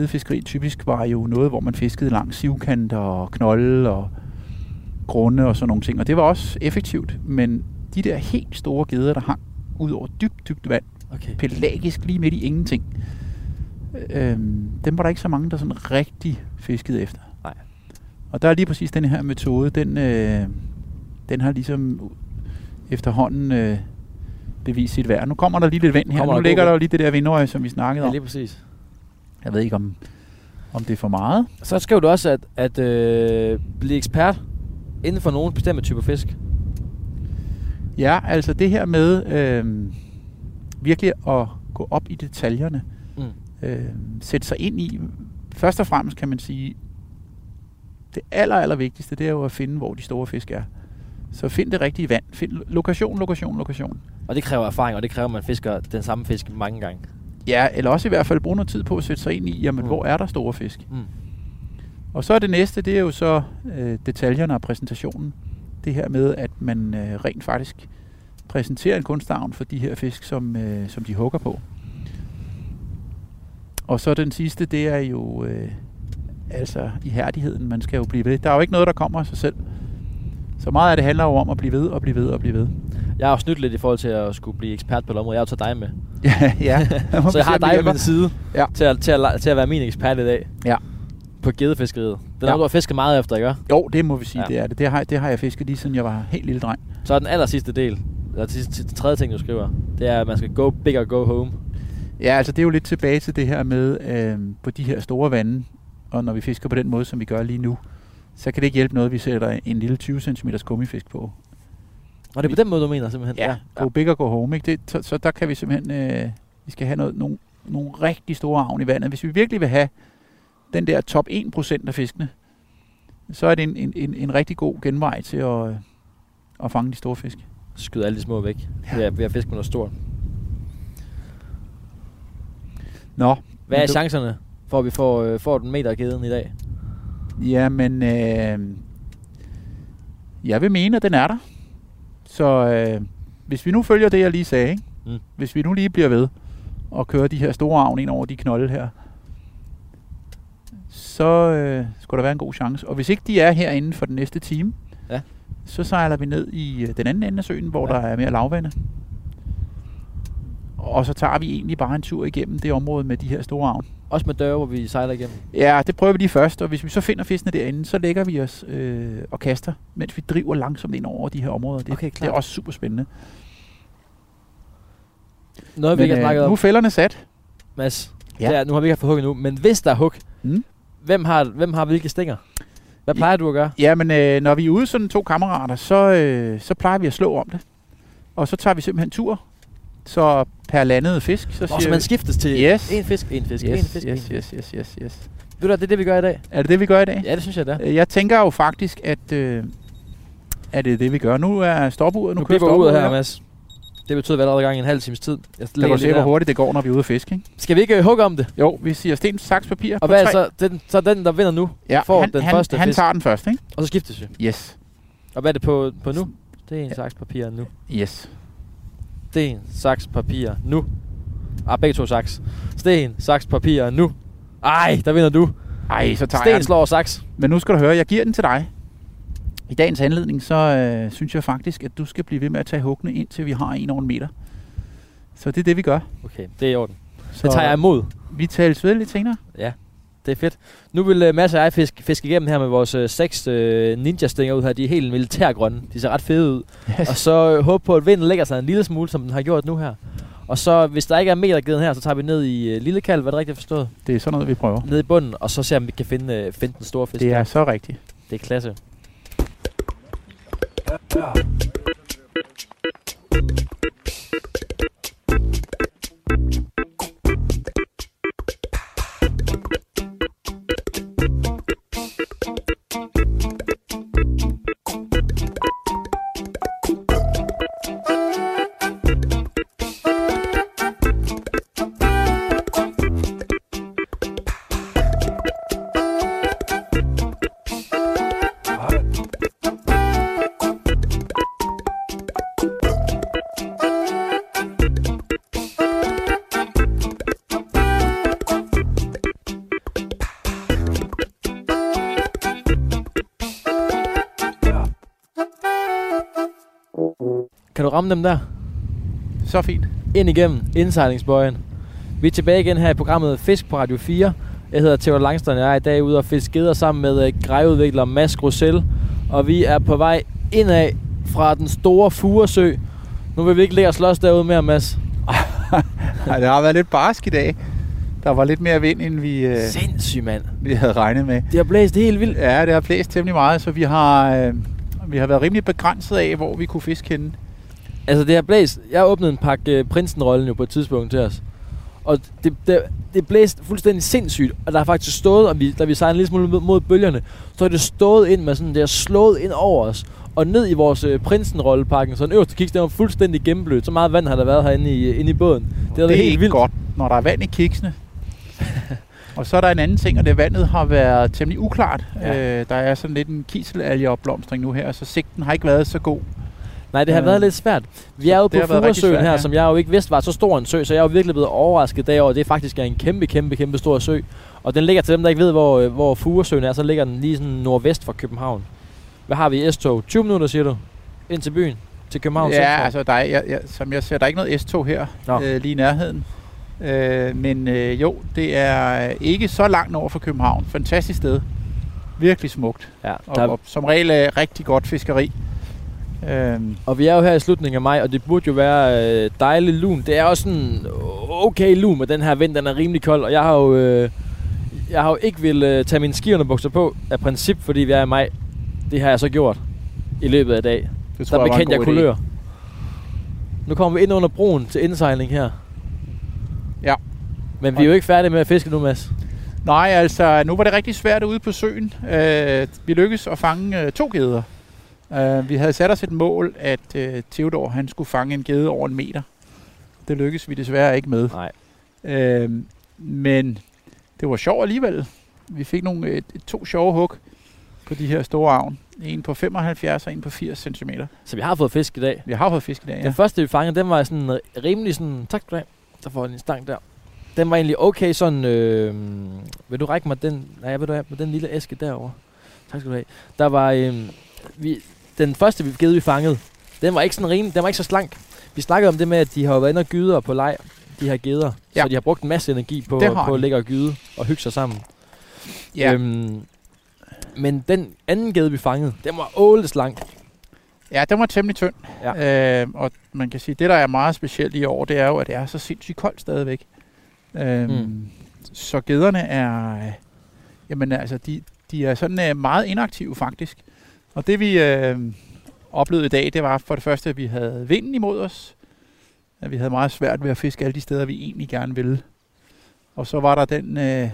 Gedefiskeri typisk var jo noget, hvor man fiskede langs sivkanter og knolde og grunde og sådan nogle ting, og det var også effektivt, men de der helt store geder, der hang ud over dybt, dybt vand, Okay. pelagisk lige midt i ingenting. øhm, dem var der ikke så mange, der sådan rigtig fiskede efter. Nej. Og der er lige præcis den her metode, den, øh, den har ligesom efterhånden øh, bevist sit værd. Nu kommer der lige lidt vind her. Kommer Nu ligger der jo lige det der vindøje, som vi snakkede Ja, om. lige præcis. Jeg ved ikke, om, om det er for meget. Så skriver du også, at, at øh, blive ekspert inden for nogle bestemte typer fisk. Ja, altså det her med øh, virkelig at gå op i detaljerne. Mm. øh, sætte sig ind i. Først og fremmest kan man sige, det aller, aller vigtigste, det er jo at finde, hvor de store fisk er. Så find det rigtige vand. Find lokation, lokation, lokation. Og det kræver erfaring, og det kræver, at man fisker den samme fisk mange gange. Ja, eller også i hvert fald bruge noget tid på at sætte sig ind i, jamen, Mm. hvor er der store fisk. Mm. Og så er det næste, det er jo så øh, detaljerne og præsentationen. Det her med, at man øh, rent faktisk præsenterer en kunstavn for de her fisk, som, øh, som de hugger på. Og så den sidste, det er jo øh, altså ihærdigheden. Man skal jo blive ved. Der er jo ikke noget, der kommer af sig selv. Så meget af det handler jo om at blive ved og blive ved og blive ved. Jeg har jo snydt lidt i forhold til at skulle blive ekspert på det område. Jeg har jo taget dig med. ja, ja. Så jeg har dig på min side Ja. til, at, til, at, til at være min ekspert i dag. Ja. På gedefiskeriet. Det er Ja. noget, du har fisket meget efter, ikke? Jo, det må vi sige, Ja. ja. det er det. Det har, det har jeg fisket lige siden jeg var helt lille dreng. Så er den aller sidste del, eller til, til, til tredje ting, du skriver, det er, at man skal go big og go home. Ja, altså det er jo lidt tilbage til det her med øh, på de her store vande, og når vi fisker på den måde, som vi gør lige nu, så kan det ikke hjælpe noget, at vi sætter en lille 20 cm gummifisk på. Og det er på den måde, du mener simpelthen? Ja, go big og go home. Ikke? Det, så, så der kan vi simpelthen, øh, vi skal have noget, nogle, nogle rigtig store avn i vandet. Hvis vi virkelig vil have den der top 1% af fiskene, så er det en, en, en, en rigtig god genvej til at, øh, at fange de store fisk. Skyde alle de små væk. Ja. Ja. Ved, at, ved at fiske med noget stort. Nå, Hvad er du- chancerne for, at vi får, øh, får den meter af kæden i dag? Jamen, øh, jeg vil mene, at den er der. Så øh, hvis vi nu følger det, jeg lige sagde, ikke? Mm. hvis vi nu lige bliver ved og kører de her store avn ind over de knolde her, så øh, skulle der være en god chance. Og hvis ikke de er herinde for den næste time, Ja. så sejler vi ned i øh, den anden ende af søen, hvor Ja. der er mere lavvande. Og så tager vi egentlig bare en tur igennem det område med de her store avn. Også med døre, hvor vi sejler igennem. Ja, det prøver vi lige først, og hvis vi så finder fiskene derinde, så lægger vi os øh, og kaster, mens vi driver langsomt ind over de her områder. Det, Okay, det er også super spændende. Noget, vi ikke har snakket nu er om, fælderne sat. Mads. Ja. Ja. Det er, nu har vi ikke fået hug endnu, men hvis der er hug, Mm. hvem, har, hvem har hvilke stænger? Hvad plejer du at gøre? Jamen, øh, når vi er ude sådan to kammerater, så, øh, så plejer vi at slå om det. Og så tager vi simpelthen tur. Så per landet fisk, så Nå, siger så man vi... skiftes til Yes. en fisk, en fisk, en Yes, fisk, yes, en fisk. yes, yes, yes, yes. Ved du det er det, vi gør i dag? Er det det, vi gør i dag? Ja, det synes jeg, det er. Jeg tænker jo faktisk, at, øh, at det er det, vi gør. Nu er stopuret, nu, Nu kører stopuret her, Mads. Det betyder, at vi allerede er gang i en halv times tid. Jeg kan du se, hvor hurtigt det går, når vi er ude at fiske, ikke? Skal vi ikke øh, hugge om det? Jo, vi siger sten, saks, papir. Og hvad er så? Den, så den, der vinder nu, Ja, får han, den han, første han fisk. tager den først, ikke? og så skiftes vi. Yes. Og hvad er det på, på nu? Det er en saks papir nu. Yes. Sten, saks, papir nu. Ah, begge to saks. Sten, saks, papir nu. Ej, der vinder du. Ej, så tager jeg Sten den. slår saks. Men nu skal du høre, jeg giver den til dig. I dagens anledning, så øh, synes jeg faktisk, at du skal blive ved med at tage huggene indtil vi har en over en meter. Så det er det, vi gør. Okay, det er i orden. Så Det tager jeg imod. Vi tales ved lidt senere. Ja, det er fedt. Nu vil uh, Mads og jeg fiske, fiske igennem her med vores uh, seks uh, ninja-stænger ud her. De er helt militærgrønne. De ser ret fede ud. Yes. Og så uh, håbe på, at vinden lægger sig en lille smule, som den har gjort nu her. Og så, hvis der ikke er metergeden her, så tager vi ned i uh, Lille Kalv, hvad er det rigtigt forstået? Det er sådan noget, vi prøver. Ned i bunden, og så ser om vi kan finde, uh, finde den store fisk. Det er der. så rigtigt. det er klasse. Kan ramme dem der? Så fint. Ind igennem indsejlingsbøjen. Vi er tilbage igen her i programmet Fisk på Radio 4. Jeg hedder Theodor Langstrøm, og jeg er i dag ude og fiske geder sammen med uh, grejudvikler Mads Grosel. Og vi er på vej indad fra den store Furesø. Nu vil vi ikke ligge og slås derude mere, Mads. Ej, det har været lidt barsk i dag. Der var lidt mere vind, end vi, øh, Sindssygt, mand. vi havde regnet med. Det har blæst helt vildt. Ja, det har blæst temmelig meget, så vi har, øh, vi har været rimelig begrænset af, hvor vi kunne fiske henne. Altså, det har blæst. Jeg åbnede en pakke uh, Prinsen-rollen jo på et tidspunkt til os. Og det, det, det blæste fuldstændig sindssygt. Og der har faktisk stået, og vi, da vi sejlede lidt smule mod, bølgerne, så er det stået ind med sådan, det har slået ind over os. Og ned i vores uh, Prinsen-rollepakken, så den øverste kiks, den var fuldstændig gennemblødt. Så meget vand har der været herinde i, inde i båden. Det, har Det, er helt vildt. godt, når der er vand i kiksene. og så er der en anden ting, og det er, vandet har været temmelig uklart. Ja. Øh, der er sådan lidt en kiselalgeopblomstring nu her, så sigten har ikke været så god. Nej, det har Øh, været lidt svært. Vi er jo på Furesøen her, ja. som jeg jo ikke vidste var så stor en sø, så jeg er jo virkelig blevet overrasket derovre. Det er faktisk en kæmpe, kæmpe, kæmpe stor sø. Og den ligger til dem, der ikke ved, hvor, øh, hvor Furesøen er, så ligger den lige sådan nordvest for København. Hvad har vi i S-tog? 20 minutter, siger du? Ind til byen? Til København ja, Centrum? altså der er, jeg, jeg, som jeg ser, der er ikke noget S-tog her Nå. øh, lige i nærheden. Øh, men øh, jo, det er ikke så langt nord for København. Fantastisk sted. Virkelig smukt. ja, Og, der, og som regel øh, rigtig godt fiskeri. Øh, og vi er jo her i slutningen af maj, og det burde jo være øh, dejligt lun. Det er også sådan okay lun med den her vind, den er rimelig kold, og jeg har jo, øh, jeg har jo ikke vil øh, tage mine skiunderbukser på af princip, fordi vi er i maj. Det har jeg så gjort i løbet af dag. det Så var en bekendte jeg god idé. kulør. Nu kommer vi ind under broen til indsejling her. Ja. Men vi er jo ikke færdige med at fiske nu, Mads. Nej, altså nu var det rigtig svært ude på søen. Øh, vi lykkedes at fange øh, to geder. Øh, vi havde sat os et mål, at øh, Theodor han skulle fange en gede over en meter. Det lykkedes vi desværre ikke med. Nej. Øh, men det var sjovt alligevel. Vi fik nogle, øh, to sjove hug på de her store avn. En på 75 og en på 80 cm. Så vi har fået fisk i dag. Vi har fået fisk i dag, Ja. Den første, vi fangede, den var sådan rimelig sådan... Tak skal du have. Der får en stang der. Den var egentlig okay sådan... Øh, vil du række mig den... Nej, vil du have med den lille æske derovre? Tak skal du have. Der var... Øh, vi, den første, vi gede, vi fangede, den var ikke sådan rimelig... Den var ikke så slank. Vi snakkede om det med, at de har været inde og gyder på leg, de her geder. Ja. Så de har brugt en masse energi på, på at ligge og gyde og hygge sig sammen. ja. Øhm, men den anden gede, vi fangede, den var ålet slank. Ja, den var temmelig tynd. Ja. Øh, og man kan sige, det der er meget specielt i år, det er jo, at det er så sindssygt koldt stadigvæk. Øh, Mm. Så gederne er, jamen altså, de, de er sådan øh, meget inaktive faktisk. Og det vi øh, oplevede i dag, det var for det første, at vi havde vinden imod os. At vi havde meget svært ved at fiske alle de steder, vi egentlig gerne ville. Og så var der den øh,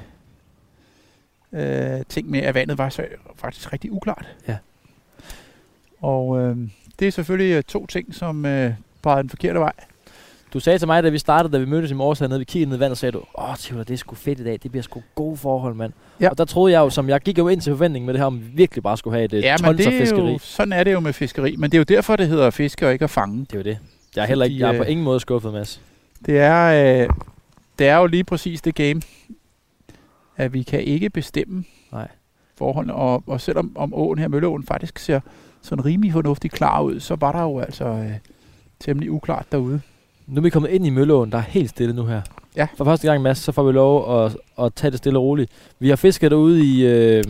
øh, ting med, at vandet var så, faktisk rigtig uklart. Ja. Og øh, det er selvfølgelig øh, to ting, som øh, pegede den forkerte vej. Du sagde til mig, da vi startede, da vi mødtes i morges hernede, vi kiggede ned i vandet, og sagde du, åh, Theodor, det er sgu fedt i dag, det bliver sgu gode forhold, mand. Ja. Og der troede jeg jo, som jeg gik jo ind til forventning med det her, om vi virkelig bare skulle have et ja, men tons det af er fiskeri. jo, sådan er det jo med fiskeri. Men det er jo derfor, det hedder fiske og ikke at fange. Det er jo det. Jeg er heller ikke, jeg er på øh, ingen måde skuffet, Mads. Det er, øh, det er jo lige præcis det game, at vi kan ikke bestemme Nej. forholdene. Og, og selvom om åen her, Mølleåen, faktisk ser sådan rimelig fornuftigt klar ud, så var der jo altså øh, temmelig uklart derude. Nu er vi kommet ind i Mølleåen, der er helt stille nu her. Ja. For første gang, Mads, så får vi lov at, at tage det stille og roligt. Vi har fisket derude i... Øh,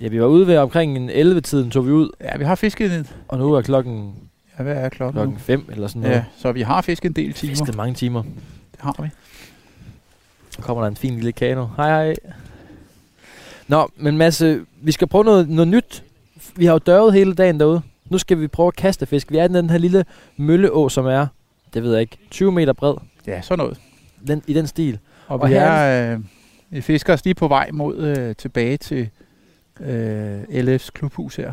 ja, vi var ude ved omkring en 11-tiden, tog vi ud, Ja, vi har fisket, en- og nu er klokken, ja, hvad er klokken, klokken nu? 5 eller sådan noget. Ja, så vi har fisket en del timer. Fisket mange timer. Det har vi. Så kommer der en fin lille kano. Hej hej. Nå, men Mads, øh, vi skal prøve noget, noget nyt. Vi har jo dørvet hele dagen derude. Nu skal vi prøve at kaste fisk. Vi er i den her lille mølleå, som er, det ved jeg ikke, 20 meter bred. Ja, sådan noget. Den, I den stil. Og, Og vi her er, øh, vi fisker os lige på vej mod øh, tilbage til øh, LF's klubhus her.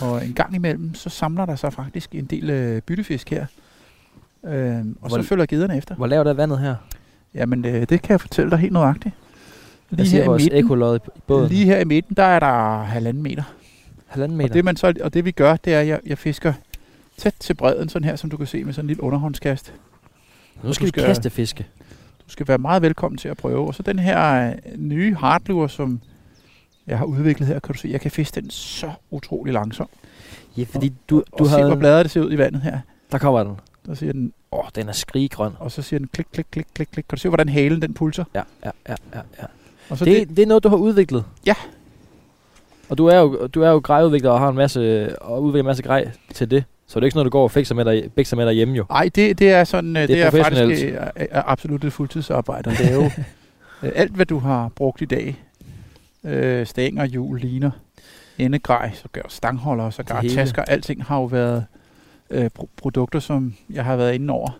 Og en gang imellem, så samler der sig faktisk en del øh, byttefisk her. Øh, og Hvor- så følger gederne efter. Hvor lavt er vandet her? Jamen, øh, det kan jeg fortælle dig helt nøjagtigt. Lige her, i midten, i båden? lige her i midten, der er der halvanden meter. Halvanden Og meter. det, man så, og det vi gør, det er, at jeg, jeg fisker tæt til bredden, sådan her, som du kan se med sådan en lille underhåndskast. nu skal vi skal- kaste fiske. Du skal være meget velkommen til at prøve. Og så den her øh, nye hardlure, som jeg har udviklet her, kan du se, jeg kan fiske den så utrolig langsomt. Ja, fordi du, Du du og se, hvor bladet det ser ud i vandet her. Der kommer den. Der ser den Åh, oh, den er skriggrøn. Og så siger den klik, klik, klik, klik, klik. Kan du se, hvordan halen den pulser? Ja, ja, ja, ja, ja. Og så Det, det, det er noget, du har udviklet? Ja. Og du er jo, du er jo grejudvikler og har en masse, og udvikler en masse grej til det. Så det er ikke sådan noget, du går og fikser med, dig, fikser med derhjemme jo. Ej, det, det er sådan, det, Det er er faktisk øh, er, er absolut et fuldtidsarbejde at lave øh, alt, hvad du har brugt i dag. Øh, stænger, hjul, liner, endegrej, så gør stangholder, så gør tasker. Alting har jo været øh, pro- produkter, som jeg har været inde over.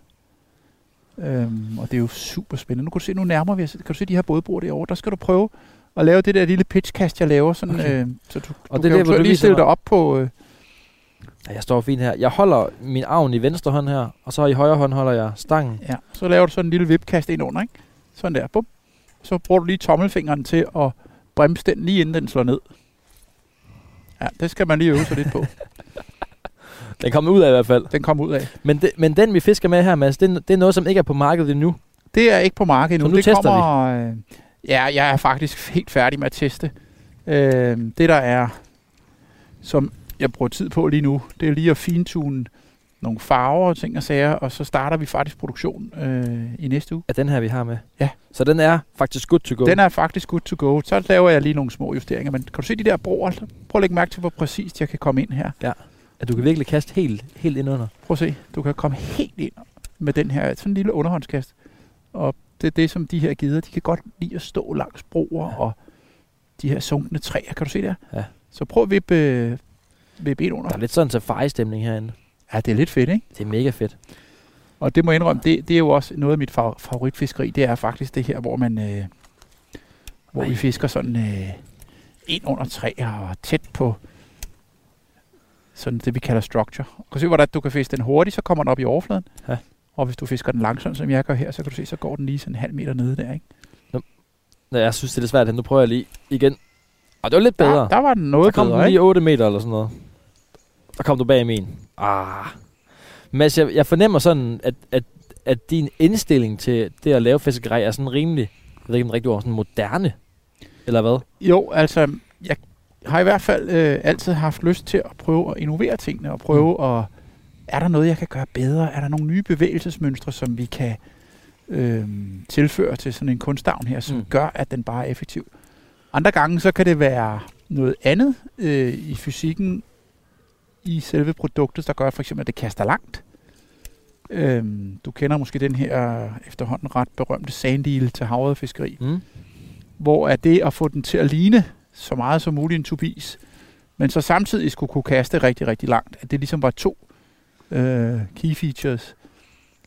Øhm, og det er jo super spændende. Nu kan du se, nu nærmer vi os. Kan du se de her bådbord derovre? Der skal du prøve at lave det der lille pitchkast, jeg laver. Sådan, Okay. øh, så du, Og du det er kan der, hvor jo du lige stille dig op på... Øh, Ja, jeg står fint her. Jeg holder min arm i venstre hånd her, og så i højre hånd holder jeg stangen. Ja, så laver du sådan en lille vipkast ind under, ikke? Sådan der, bum. Så bruger du lige tommelfingeren til at bremse den lige inden den slår ned. Ja, det skal man lige øve sig lidt på. Den kommer ud af i hvert fald. Den kommer ud af. Men, det, men den, vi fisker med her, Mads, det, er- det er noget, som ikke er på markedet endnu. Det er ikke på markedet endnu. Så nu det tester kommer, Øh, ja, jeg er faktisk helt færdig med at teste. Øh, det der er, som jeg bruger tid på lige nu, det er lige at fintune nogle farver og ting og sager, og så starter vi faktisk produktion øh, i næste uge. Af den her, vi har med. Ja. Så den er faktisk good to go. Den er faktisk good to go. Så laver jeg lige nogle små justeringer, men kan du se de der broer? Prøv at lægge mærke til, hvor præcist jeg kan komme ind her. At du kan virkelig kaste helt, helt ind under. Prøv at se, du kan komme helt ind med den her, sådan en lille underhåndskast. Og det er det, som de her gider, de kan godt lide at stå langs broer Ja. ja. og de her sunkne træer, kan du se der? Ja. Så prøv at vippe, ind under. Der er lidt sådan en safari-stemning herinde. Ja, det er lidt fedt, ikke? Det er mega fedt. Og det må jeg indrømme, det, det er jo også noget af mit fa- favoritfiskeri, det er faktisk det her, hvor man, øh, hvor Ej. vi fisker sådan øh, ind under træer og tæt på sådan det, vi kalder structure. Du kan se, hvordan du kan fiske den hurtigt, så kommer den op i overfladen. Ja. Og hvis du fisker den langsomt, som jeg gør her, så kan du se, så går den lige sådan en halv meter nede der, ikke? Nå, jeg synes, det er lidt svært. Nu prøver jeg lige igen. Og det var lidt bedre. Der, der var den Der noget kom bedre, den lige 8 meter eller sådan noget. Der kom du bag min. Ah. Mads, jeg, jeg fornemmer sådan, at, at, at din indstilling til det at lave fiskeri er sådan rimelig, jeg ved ikke om det rigtigt ord, sådan moderne. Eller hvad? Jo, altså, jeg har i hvert fald øh, altid haft lyst til at prøve at innovere tingene, og prøve mm. at, er der noget, jeg kan gøre bedre? Er der nogle nye bevægelsesmønstre, som vi kan øh, tilføre til sådan en kunstavn her, som mm. gør, at den bare er effektiv? Andre gange, så kan det være noget andet øh, i fysikken, i selve produktet, der gør for eksempel, at det kaster langt. Øhm, du kender måske den her efterhånden ret berømte sandil til havrefiskeri Mm? hvor er det at få den til at ligne så meget som muligt en tubis, men så samtidig skulle kunne kaste rigtig, rigtig langt. At det ligesom var to øh, key features.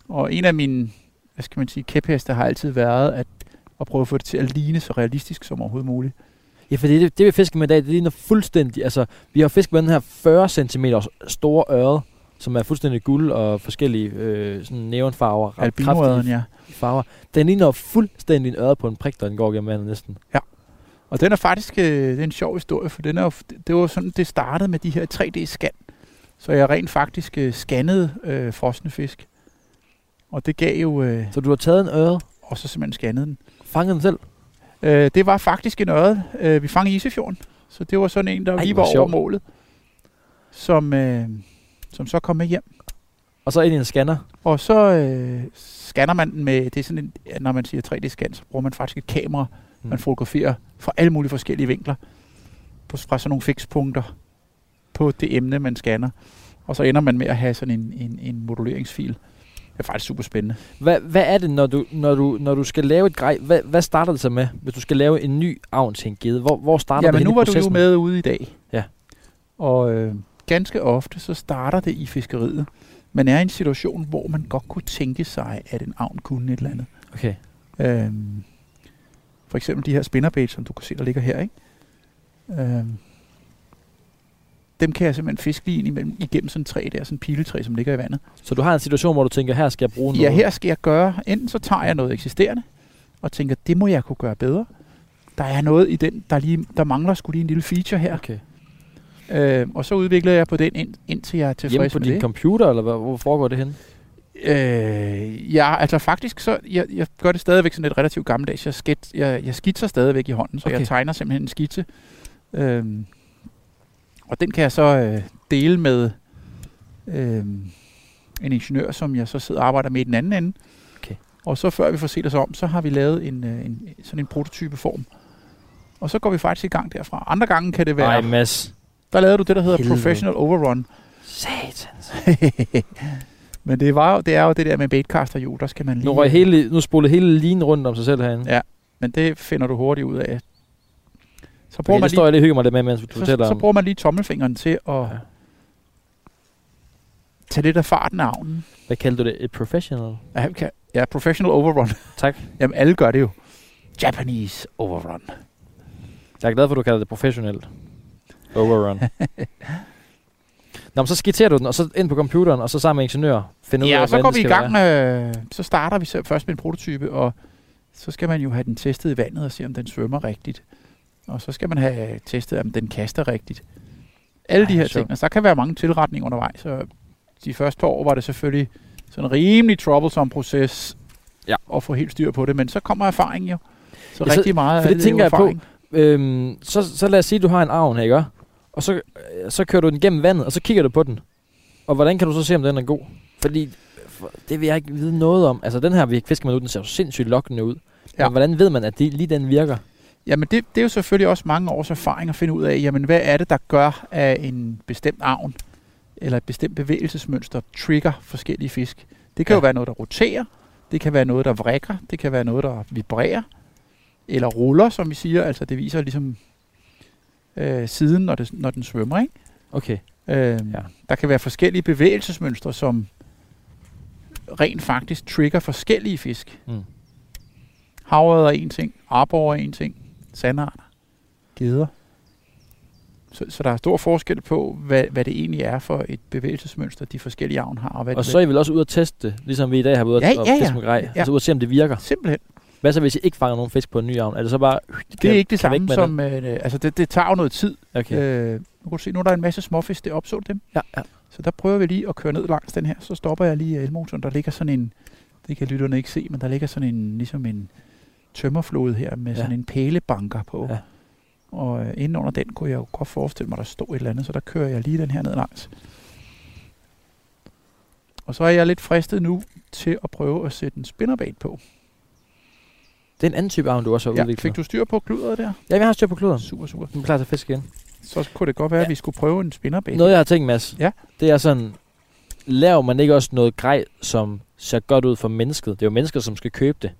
Og en af mine, hvad skal man sige, kæpheste har altid været at, at prøve at få det til at ligne så realistisk som overhovedet muligt. Ja, for det, det vi fisker med i dag, det ligner fuldstændig, altså, vi har fisket med den her 40 cm store øre, som er fuldstændig guld og forskellige øh, sådan neonfarver. Albinoøden, ja. farver. Den ligner fuldstændig en øre på en prik, der den går gennem vandet næsten. Og den er faktisk øh, det er en sjov historie, for den er jo, det var sådan, det startede med de her 3D-scan. Så jeg rent faktisk øh, scannede øh, frosne fisk. Og det gav jo, øh, Så du har taget en øre, og så simpelthen scannede den. Fanget den selv. Øh, det var faktisk en ørred, øh, vi fangede i Isefjorden. Så det var sådan en, der Ej, lige var over sjovt. målet. Som, øh, som så kom med hjem. Og så ind i en scanner. Og så øh, scanner man den med, det er sådan en, når man siger 3D-scan, så bruger man faktisk et kamera, Mm. man fotograferer fra alle mulige forskellige vinkler, på, fra sådan nogle fikspunkter på det emne, man scanner. Og så ender man med at have sådan en, en, en moduleringsfil. Det er faktisk super spændende. Hvad, hvad er det, når du, når, du, når du skal lave et grej? Hvad, hvad starter det så med, hvis du skal lave en ny avn til en gede? Hvor, hvor starter Ja, det men nu var du jo processen? med ude i dag. Ja. Og øh, ganske ofte, så starter det i fiskeriet. Man er i en situation, hvor man godt kunne tænke sig, at en avn kunne et eller andet. Okay. Øhm, for eksempel de her spinnerbait, som du kan se, der ligger her, ikke? Øhm, dem kan jeg simpelthen fiske lige ind imellem, igennem sådan et træ der, sådan piletræ, som ligger i vandet. Så du har en situation, hvor du tænker, her skal jeg bruge noget? Ja, her skal jeg gøre, enten så tager jeg noget eksisterende, og tænker, det må jeg kunne gøre bedre. Der er noget i den, der, lige, der mangler skulle lige en lille feature her. Okay. Øhm, og så udvikler jeg på den, ind, indtil jeg er Hjemme tilfreds på med din det. computer, eller hvad, hvor foregår det henne? Øh, ja, altså faktisk, så jeg, jeg gør det stadigvæk sådan lidt relativt gammeldags. Jeg, skit, jeg, jeg skitser stadigvæk i hånden, så okay. Jeg tegner simpelthen en skitse. Øhm, og den kan jeg så øh, dele med, øh, en ingeniør, som jeg så sidder og arbejder med i den anden ende. Okay. Og så før vi får set os om, så har vi lavet en, øh, en, sådan en prototypeform. Og så går vi faktisk i gang derfra. Andre gange kan det være... Ej, Mads. Der lavede du det, der hedder Helvede. Professional Overrun. Satans. Men det, var jo, det er jo det der med baitcasterhjul, der skal man lige... Nu, hele, nu spolede hele linen rundt om sig selv herinde. Ja. Men det finder du hurtigt ud af. Så Okay, bruger, det man, står lige, jeg lige og hygger mig lidt med, mens du så, fortæller så om. bruger man lige tommelfingeren til at Ja. tage lidt af farten af avnen. Hvad kaldte du det? Et professional? Ja, professional overrun. Tak. Jamen, alle gør det jo. Japanese overrun. Jeg er glad for, at du kalder det professionelt. Overrun. Nå, men så skitserer du den, og så ind på computeren, og så sammen med ingeniør finde ud Ja, af, og så går vi i gang være. med... Så starter vi så først med en prototype, og så skal man jo have den testet i vandet og se, om den svømmer rigtigt. Og så skal man have testet, om den kaster rigtigt. Alle Ej, de her sjovt. ting. Og så kan være mange tilretninger undervejs. Så de første år var det selvfølgelig sådan en rimelig troublesome proces Ja. at få helt styr på det. Men så kommer erfaringen jo. Så Ja, så- rigtig meget for det er tænker jeg på. erfaring. Øhm, så, så lad os sige, at du har en avn, ikke? Og så, øh, så kører du den gennem vandet, og så kigger du på den. Og hvordan kan du så se, om den er god? Fordi for, det vil jeg ikke vide noget om. Altså, den her fisker man ud, den ser jo sindssygt lokkende ud. Ja. Men hvordan ved man, at de, lige den virker? Jamen det, det er jo selvfølgelig også mange års erfaring at finde ud af, jamen hvad er det, der gør, at en bestemt avn eller et bestemt bevægelsesmønster trigger forskellige fisk. Det kan Ja. jo være noget, der roterer, det kan være noget, der vrikker, det kan være noget, der vibrerer, eller ruller, som vi siger, altså det viser ligesom øh, siden, når, det, når den svømmer. Ikke? Okay. Øh, Ja. Der kan være forskellige bevægelsesmønstre, som rent faktisk trigger forskellige fisk. Mm. Havret er en ting, arbor er en ting, sandarter, geder. Så, så der er stor forskel på, hvad, hvad det egentlig er for et bevægelsesmønster, de forskellige avn har. Og, hvad Og det, så er I vel også ude at teste det, ligesom vi i dag har været ude Ja, at ja, ja. fiske med grej. Ja. Altså ude at se, om det virker. Simpelthen. Hvad så, hvis I ikke fanger nogen fisk på en ny avn? Er det så bare... Det er ikke det samme som... Øh, altså, det, det tager jo noget tid. Okay. Øh, nu kan du se, nu er der en masse småfisk, det opså dem. Ja, ja. Så der prøver vi lige at køre ned langs den her. Så stopper jeg lige elmotoren. Der ligger sådan en... Det kan lytterne ikke se, men der ligger sådan en... Ligesom en tømmerflod her med Ja. sådan en pælebanker på. Ja. Og øh, inden under den kunne jeg jo godt forestille mig, der stod et eller andet. Så der kører jeg lige den her ned langs. Og så er jeg lidt fristet nu til at prøve at sætte en spinnerbait på. Det er en anden type avn, du også har Ja, udviklet. fik du styr på kludret der? Ja, vi har styr på kluderen. Super, super. Den er klar til at fiske igen. Så kunne det godt være, Ja. at vi skulle prøve en spinnerbait. Noget, jeg har tænkt, Mads, Ja. det er sådan, laver man ikke også noget grej, som ser godt ud for mennesket? Det er jo mennesker, som skal købe det.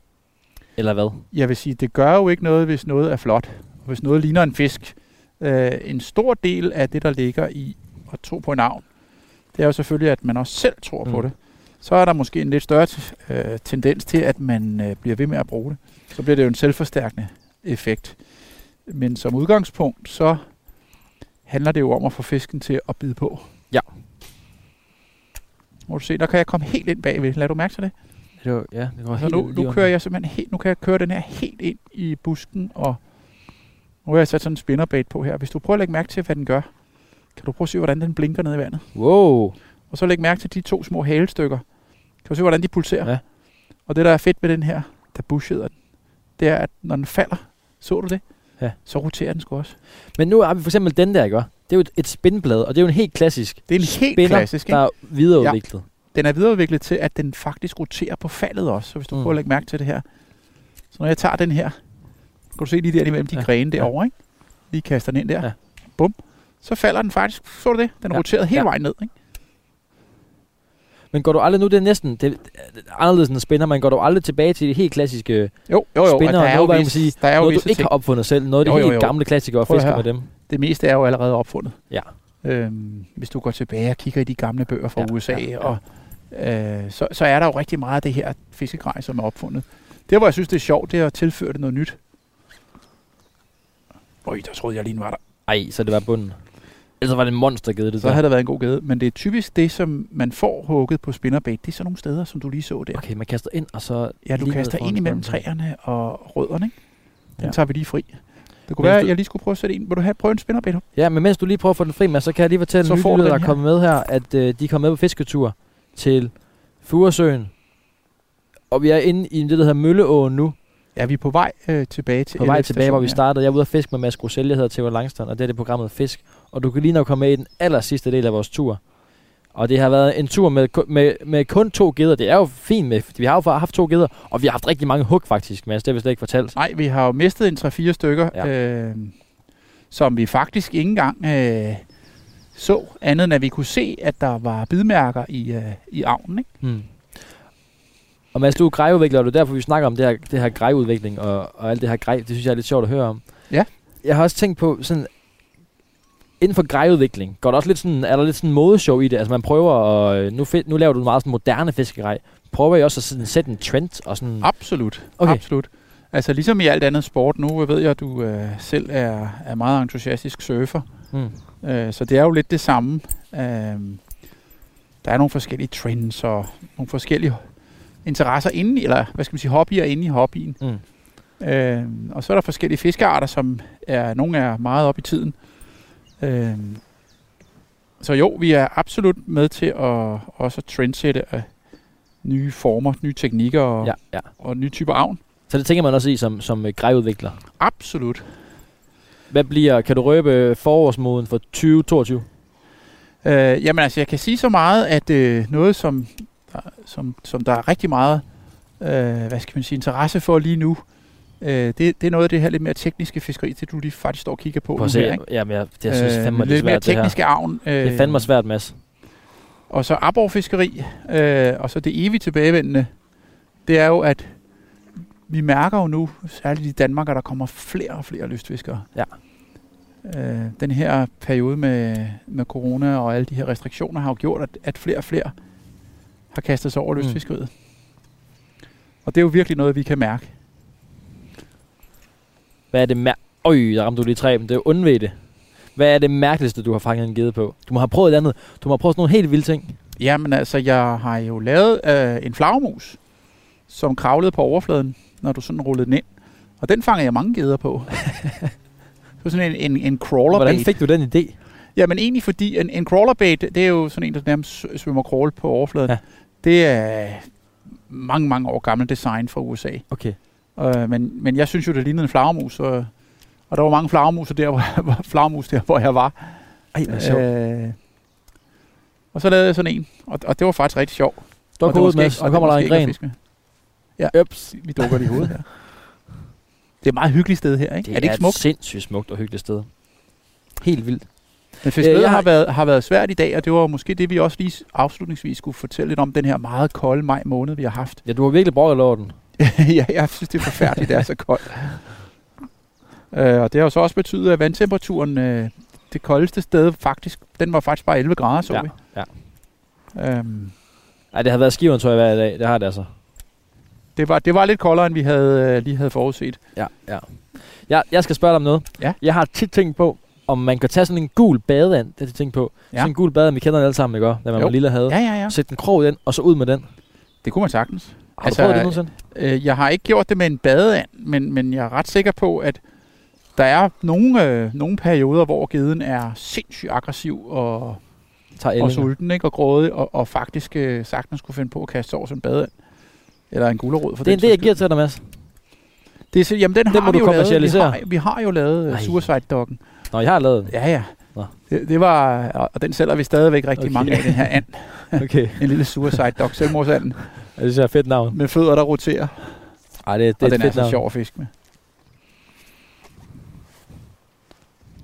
Eller hvad? Jeg vil sige, det gør jo ikke noget, hvis noget er flot. Og hvis noget ligner en fisk. Øh, en stor del af det, der ligger i at tro på en avn, det er jo selvfølgelig, at man også selv tror mm. på det. Så er der måske en lidt større øh, tendens til, at man øh, bliver ved med at bruge det. Så bliver det jo en selvforstærkende effekt. Men som udgangspunkt, så handler det jo om at få fisken til at bide på. Ja. Må du se, der kan jeg komme helt ind bagved. Lad du mærke til det? Det var, ja, det var helt nu, nu kører jeg simpelthen helt, nu kan jeg køre den her helt ind i busken, og nu har jeg sat sådan en spinnerbait på her. Hvis du prøver at lægge mærke til, hvad den gør, kan du prøve at se, hvordan den blinker ned i vandet. Wow. Og så læg mærke til de to små halestykker. Kan du se, hvordan de pulserer? Ja. Og det, der er fedt med den her, der bush hedder den, det er, at når den falder, så du det? Ja. Så roterer den sgu også. Men nu har vi for eksempel den der, ikke? Det er jo et, et spinblad, og det er jo en helt klassisk Det er en helt spinner, klassisk, ikke? der er videreudviklet. Den er videreudviklet til, at den faktisk roterer på faldet også. Så hvis du Mm. prøver at lægge mærke til det her. Så når jeg tager den her, kan du se lige der imellem de Ja. grene Ja. derovre, ikke? Lige kaster den ind der. Ja. Bum. Så falder den faktisk, så du det? Den Ja. roterede hele Ja. vejen ned, ikke? Men går du aldrig nu, det er næsten det er anderledes end en spinner, men går du aldrig tilbage til det helt klassiske, Jo, jo, jo. Spinner, og der er jo, noget, man vis, sige, der er jo noget du visse ikke ting. har opfundet selv, noget af de Jo, jo, helt jo. gamle klassikere og fisker med dem. Det meste er jo allerede opfundet. Ja. Øhm, hvis du går tilbage og kigger i de gamle bøger fra Ja, USA, ja, ja. Og, øh, så, så er der jo rigtig meget af det her fiskegrej, som er opfundet. Det, hvor jeg synes, det er sjovt, det er at tilføre det noget nyt. Øj, der troede jeg lige var der. Ej, så det var bunden. Ellers var det en monster givet det Så der. havde der været en god gade. Men det er typisk det, som man får hugget på spinnerbait. Det er sådan nogle steder, som du lige så der. Okay, man kaster ind, og så... Ja, du kaster ind imellem træerne og rødderne, ikke? Den Ja. tager vi lige fri. Det kunne Men være, at jeg lige skulle prøve at sætte en. Vil du have prøve en spinnerbait? Ja, men mens du lige prøver at få den fri med, så kan jeg lige fortælle Så en lytter, der er kommet med her, at øh, de er kommet med på fisketur til Furesøen. Og vi er inde i det, der hedder Mølleåen nu. Ja, vi er på vej øh, tilbage til På vej tilbage, hvor vi startede. Jeg er ude at fiske med Mads Grosel, jeg hedder Theo Langstrand, og det er det programmet Fisk. Og du kan lige nå komme med i den aller sidste del af vores tur. Og det har været en tur med, med, med kun to geder. Det er jo fint med, vi har jo haft to geder, og vi har haft rigtig mange hug faktisk, Mads. Det har vi slet ikke fortalt. Nej, vi har jo mistet en 3-4 stykker, ja. øh, som vi faktisk ikke engang øh, så, andet end at vi kunne se, at der var bidmærker i, øh, i avnen. Ikke? Hmm. Og Mads, du er grejudvikler, og det er derfor, vi snakker om det her, det her grejudvikling og, og alt det her grej. Det synes jeg er lidt sjovt at høre om. Ja. Jeg har også tænkt på, sådan, inden for grejudvikling, går der også lidt sådan, er der lidt sådan modeshow i det? Altså man prøver at, øh, nu, fe- nu laver du meget sådan moderne fiskegrej. Prøver I også at sådan, sætte en trend og sådan... Absolut, Mm. Okay. absolut. Altså ligesom i alt andet sport, nu ved jeg, at du øh, selv er, er meget entusiastisk surfer, Hmm. øh, så det er jo lidt det samme. Øh, der er nogle forskellige trends og nogle forskellige interesser inde eller hvad skal man sige, hobbyer inde i hobbyen. Mm. Øh, og så er der forskellige fiskearter, som er, nogle er meget op i tiden. Øh, så jo, vi er absolut med til at også trendsætte øh, nye former, nye teknikker og, Ja, ja. og nye typer avn. Så det tænker man også i som, som øh, grejudvikler. Absolut. Hvad bliver, kan du røbe forårsmoden for 2022? Øh, jamen altså, jeg kan sige så meget, at øh, noget, som der, som, som der er rigtig meget øh, hvad skal man sige, interesse for lige nu, øh, det, det er noget af det her lidt mere tekniske fiskeri, det du lige faktisk står og kigger på. Prøv at se. her, ikke? Jamen, jeg, jeg synes fandme, det er lidt mere svært, det her. tekniske avn. Øh, Det er fandme svært, Mads. Og så aborfiskeri, øh, og så det evigt tilbagevendende, det er jo, at vi mærker jo nu, særligt i Danmark, at der kommer flere og flere lystfiskere. Ja. Øh, den her periode med, med corona og alle de her restriktioner har jo gjort, at, at flere og flere har kastet sig over Mm. lystfiskeriet. Og det er jo virkelig noget, vi kan mærke. Hvad er det mær... Øj, der ramte du lige træben. Det er jo undvedt. Hvad er det mærkeligste, du har fanget en gede på? Du må have prøvet et andet. Du må have prøvet sådan nogle helt vilde ting. Jamen altså, jeg har jo lavet øh, en flagermus, som kravlede på overfladen, når du sådan rullede den ind. Og den fangede jeg mange geder på. var sådan en, en, en crawler Hvordan fik du den idé? Jamen egentlig fordi, en, en crawler bait, det er jo sådan en, der nærmest svømmer crawl på overfladen. Ja. Det er mange, mange år gammelt design fra USA. Okay. Øh, men, men jeg synes jo, det lignede en flagermus, og, og der var mange flagermuser der, hvor, flagermus der, hvor jeg var. Ej, hvor sjovt. Øh, og så lavede jeg sådan en, og, og det var faktisk rigtig sjovt. Stok hovedet, Mads. Nu det kommer der en gren. med. Ups. Vi dukker det i hovedet her. Det er et meget hyggeligt sted her, ikke? Det er det ikke et smukt? sindssygt smukt og hyggeligt sted. Helt vildt. Men fiskeriet Øh, jeg har, været, har været svært i dag, og det var måske det, vi også lige afslutningsvis skulle fortælle lidt om, den her meget kolde maj måned, vi har haft. Ja, du har virkelig brokket over den. ja, jeg synes, det er forfærdeligt, det er så koldt. Øh, og det har jo så også betydet, at vandtemperaturen øh, det koldeste sted faktisk, den var faktisk bare 11 grader, så Ja, vi. ja. Øhm, Ej, det har været skivantøj hver dag. Det har det altså. Det, var, det var lidt koldere, end vi havde, øh, lige havde forudset. Ja, ja. Jeg, jeg skal spørge dig om noget. Ja. Jeg har tit tænkt på, om man kan tage sådan en gul badeand. Det har jeg tænkt på. Ja. Sådan en gul badeand, vi kender den alle sammen, ikke? Da man Jo. var lille havde. Ja, ja, ja. Sæt en krog i den, og så ud med den. Det kunne man sagtens. Har Altså, du prøvet det nogensinde? Øh, jeg har ikke gjort det med en badeand, men, men jeg er ret sikker på, at der er nogle, øh, nogle perioder, hvor geden er sindssygt aggressiv og, Tager og sulten ikke? og grådig, og, og faktisk øh, sagtens skulle finde på at kaste over som badeand. Eller en gulerod for Det er den en det, jeg giver til dig, Mads. Det er, så- jamen, den, Den har må vi du jo lavet. Vi har, vi har jo lavet Ej. uh, Suicide Doggen. Nå, jeg har lavet den. Ja, ja. Nå. Det, det var, og den sælger vi stadigvæk rigtig Okay. mange af, den her and. Okay. En lille Suicide Dog, selvmordsanden, Det synes jeg er et fedt navn. med fødder, der roterer. Ej, det, det og er den er fedt så navn. sjov at fiske med.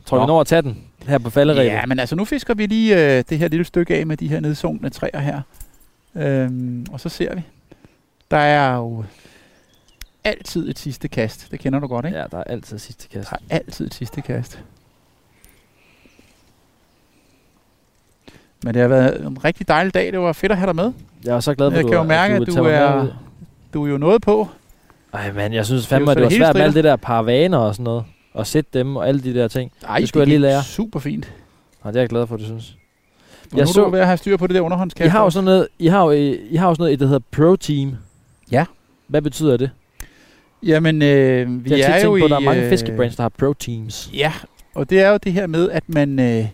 Tror du, vi Nå. når at tage den her på falderæbet? Ja, men altså nu fisker vi lige øh, det her lille stykke af med de her nedsunkne træer her. Øhm, og så ser vi. Der er jo altid et sidste kast. Det kender du godt, ikke? ja, der er altid sidste kast. Der er altid et sidste kast. Men det har været en rigtig dejlig dag. Det var fedt at have dig med. Jeg er så glad for, Jeg du, kan jo mærke, du, at du mig er-. Du er jo noget på. Ej, man, jeg synes Det fandme, at det var det svært med alt det der paravaner og sådan noget. Og sætte dem og alle de der ting. Ej, Det skulle jeg lige lære. Super fint. Og det er jeg glad for, du synes. Og Jeg nu så- er du ved at have styr på det der underhåndskast. I har jo sådan noget, I har jo, I har jo sådan noget, der hedder Pro Team. Ja. Hvad betyder det? Jamen, øh, vi jeg er jo på, i... der er mange øh, fiskebrands, der har Pro Teams. Ja, og det er jo det her med, at man øh,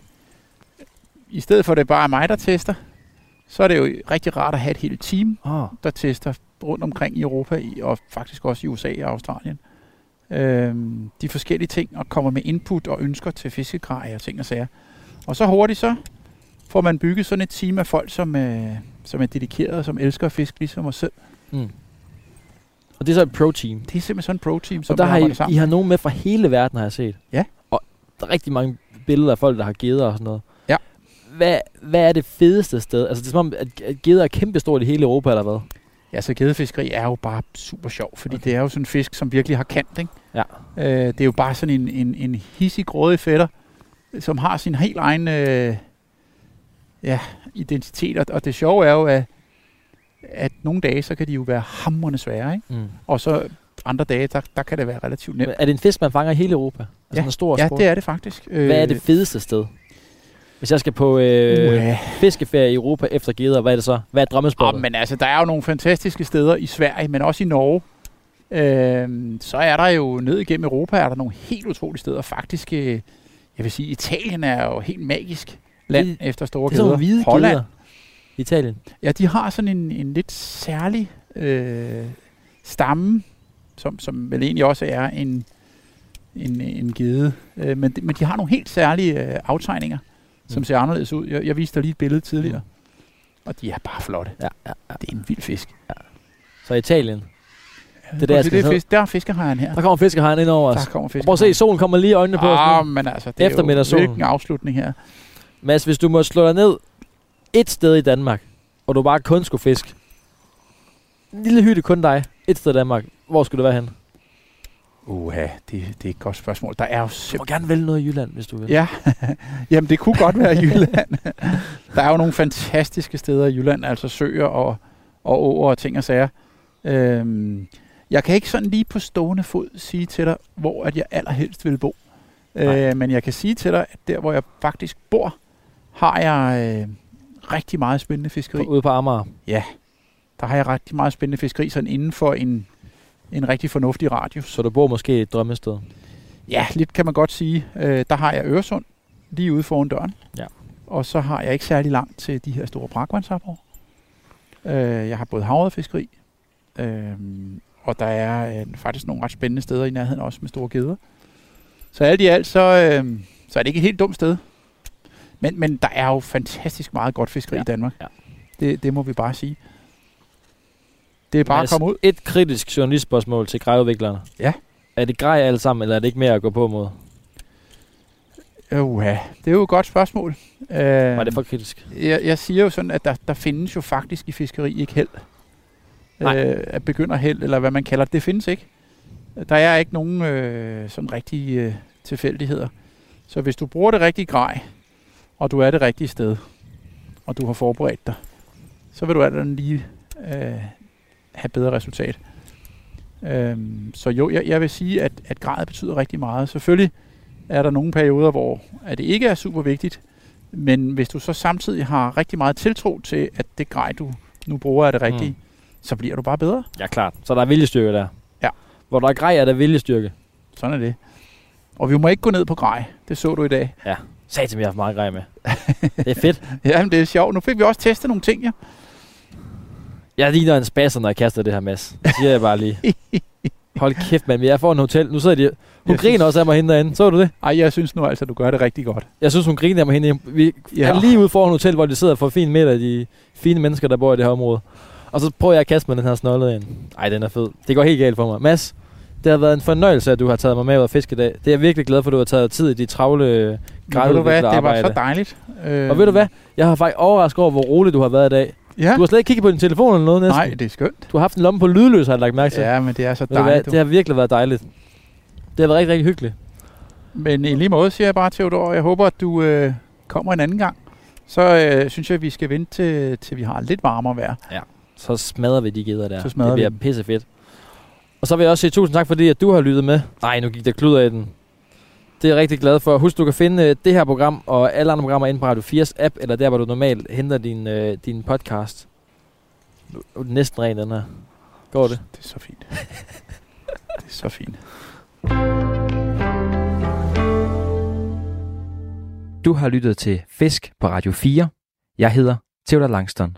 i stedet for at det bare er mig, der tester, så er det jo rigtig rart at have et helt team, Oh. der tester rundt omkring i Europa og faktisk også i USA og Australien. Øhm, de forskellige ting og kommer med input og ønsker til fiskegrej og ting og sager. Og så hurtigt så, får man bygget sådan et team af folk, som, øh, som er dedikerede, som elsker at fiske ligesom os selv. Mm. Og det er så et pro-team. Det er simpelthen sådan en pro-team, som Og der har I, sammen. I har nogen med fra hele verden, har jeg set. Ja. Og der er rigtig mange billeder af folk, der har geder og sådan noget. Ja. Hvad, hvad er det fedeste sted? Altså, det er som om, at at geder er kæmpestort i hele Europa, eller hvad? Ja, så gedefiskeri er jo bare super sjov, fordi okay. det er jo sådan en fisk, som virkelig har kant, ikke? Ja. Øh, det er jo bare sådan en, en, en hissig, grådig fætter, som har sin helt egen øh, ja, identitet. Og, og det sjove er jo, at, at nogle dage, så kan de jo være hamrende svære, ikke? Mm. Og så andre dage, der, der kan det være relativt nemt. Er det en fisk, man fanger i hele Europa? Altså Ja. en stor Ja, sport? det er det faktisk. Øh, Hvad er det fedeste sted? Hvis jeg skal på øh, Uha. fiskeferie i Europa efter geder, hvad er det så? Hvad er drømmespottet? Ja, men altså, der er jo nogle fantastiske steder i Sverige, men også i Norge. Øhm, så er der jo ned igennem Europa, er der nogle helt utrolige steder. Faktisk, øh, jeg vil sige, Italien er jo helt magisk land Det- efter store det er sådan nogle geder. hvide Holland, geder. Italien. ja, de har sådan en, en lidt særlig øh, stamme, som, som vel egentlig også er en, en, en gede. Øh, men, de- men de har nogle helt særlige øh, aftegninger, som Mm. ser anderledes ud. Jeg, jeg viste dig lige et billede tidligere. Og de er bare flotte. Ja, ja, ja. Det er en vild fisk. Så Italien. Det er der, skal det, ned. fisk, der er fiskehejren her. Der kommer fiskehejren ind over os. Der kommer fisk. Prøv at se, solen kommer lige i øjnene på os Ah, nu. men altså, det er jo hvilken afslutning her. Mads, hvis du må slå dig ned et sted i Danmark, og du bare kun skulle fiske. En lille hytte, kun dig. Et sted i Danmark. Hvor skulle det være hen? Uha, det, det er et godt spørgsmål. Der er jo Du må gerne vælge noget i Jylland, hvis du vil. Ja, jamen det kunne godt være Jylland. der er jo nogle fantastiske steder i Jylland, altså søer og, og åer og ting og sager. Øhm, jeg kan ikke sådan lige på stående fod sige til dig, hvor at jeg allerhelst vil bo. Nej. Øh, men jeg kan sige til dig, at der hvor jeg faktisk bor, har jeg øh, rigtig meget spændende fiskeri. Ude på Amager. Der har jeg rigtig meget spændende fiskeri, sådan inden for en, en rigtig fornuftig radius. Så du bor måske et drømmested. Ja, lidt kan man godt sige. Øh, der har jeg Øresund lige ude foran døren. Ja. Og så har jeg ikke særlig langt til de her store brakvandsarbor. Øh, jeg har både havrefiskeri, øh, og der er øh, faktisk nogle ret spændende steder i nærheden også med store geder. Så alt i alt, så, øh, så er det ikke et helt dumt sted. Men, men der er jo fantastisk meget godt fiskeri Ja, i Danmark. ja. Det, det må vi bare sige. Det er bare Mads, at komme ud. Et kritisk journalistspørgsmål til grejudviklerne. Ja. Er det grej alle sammen, eller er det ikke mere at gå på mod? Uha, det er jo et godt spørgsmål. Øh, Var det for kritisk? Jeg, jeg siger jo sådan, at der, der findes jo faktisk i fiskeri ikke held. Nej. Øh, at begynder held, eller hvad man kalder det, det findes ikke. Der er ikke nogen øh, sådan rigtige øh, tilfældigheder. Så hvis du bruger det rigtige grej, og du er det rigtige sted, og du har forberedt dig, så vil du alt andet lige øh, have bedre resultat. Øhm, så jo, jeg, jeg vil sige, at, at grad betyder rigtig meget. Selvfølgelig er der nogle perioder, hvor at det ikke er super vigtigt, men hvis du så samtidig har rigtig meget tiltro til, at det grej, du nu bruger, er det rigtige, Mm. så bliver du bare bedre. Ja, klart. Så der er viljestyrke der. Ja. Hvor der er grej, er der viljestyrke. Sådan er det. Og vi må ikke gå ned på grej. Det så du i dag. Sag til, vi har haft meget grej med. det er fedt. Jamen, det er sjovt. Nu fik vi også testet nogle ting, ja. Jeg ligner en spasser, når jeg kaster det her, Mads. Det siger jeg bare lige. Hold kæft, mand. Jeg får en hotel. Nu sidder de... Hun Jeg griner synes- også af mig hende derinde. Så du det? Ej, jeg synes nu altså, du gør det rigtig godt. Jeg synes, hun griner af mig hende. Vi Ja. er lige ude foran hotel, hvor de sidder for fint midt af de fine mennesker, der bor i det her område. Og så prøver jeg at kaste med den her snollede ind. Ej, den er fed. Det går helt galt for mig. Mads, det har været en fornøjelse, at du har taget mig med ud at fiske i dag. Det er jeg virkelig glad for, at du har taget tid i de travle hvad, gradudvikler det var så dejligt. Øh, Og ved du hvad? Jeg har faktisk overrasket over, hvor rolig du har været i dag. Ja. Du har slet ikke kigget på din telefon eller noget næsten. Nej, det er skønt. Du har haft en lomme på lydløs, har jeg lagt mærke til. Ja, men det er så dejligt. Det har virkelig været dejligt. Det har været rigtig, rigtig hyggeligt. Men i lige måde siger jeg bare, Theodor, jeg håber, at du øh, kommer en anden gang. Så øh, synes jeg, at vi skal vente til, til vi har lidt varmere vejr. Så smadrer vi de geder der. Så smadrer det bliver vi dem. pisse fedt. Og så vil jeg også sige tusind tak, fordi at du har lyttet med. Nej, nu gik der kluder i den. Det er jeg rigtig glad for. Husk, du kan finde øh, det her program og alle andre programmer inde på Radio 4's app, eller der, hvor du normalt henter din, øh, din podcast. Nu er næsten ren, den her. Går det? Det er så fint. det er så fint. Du har lyttet til Fisk på Radio 4. Jeg hedder Theodor Langston.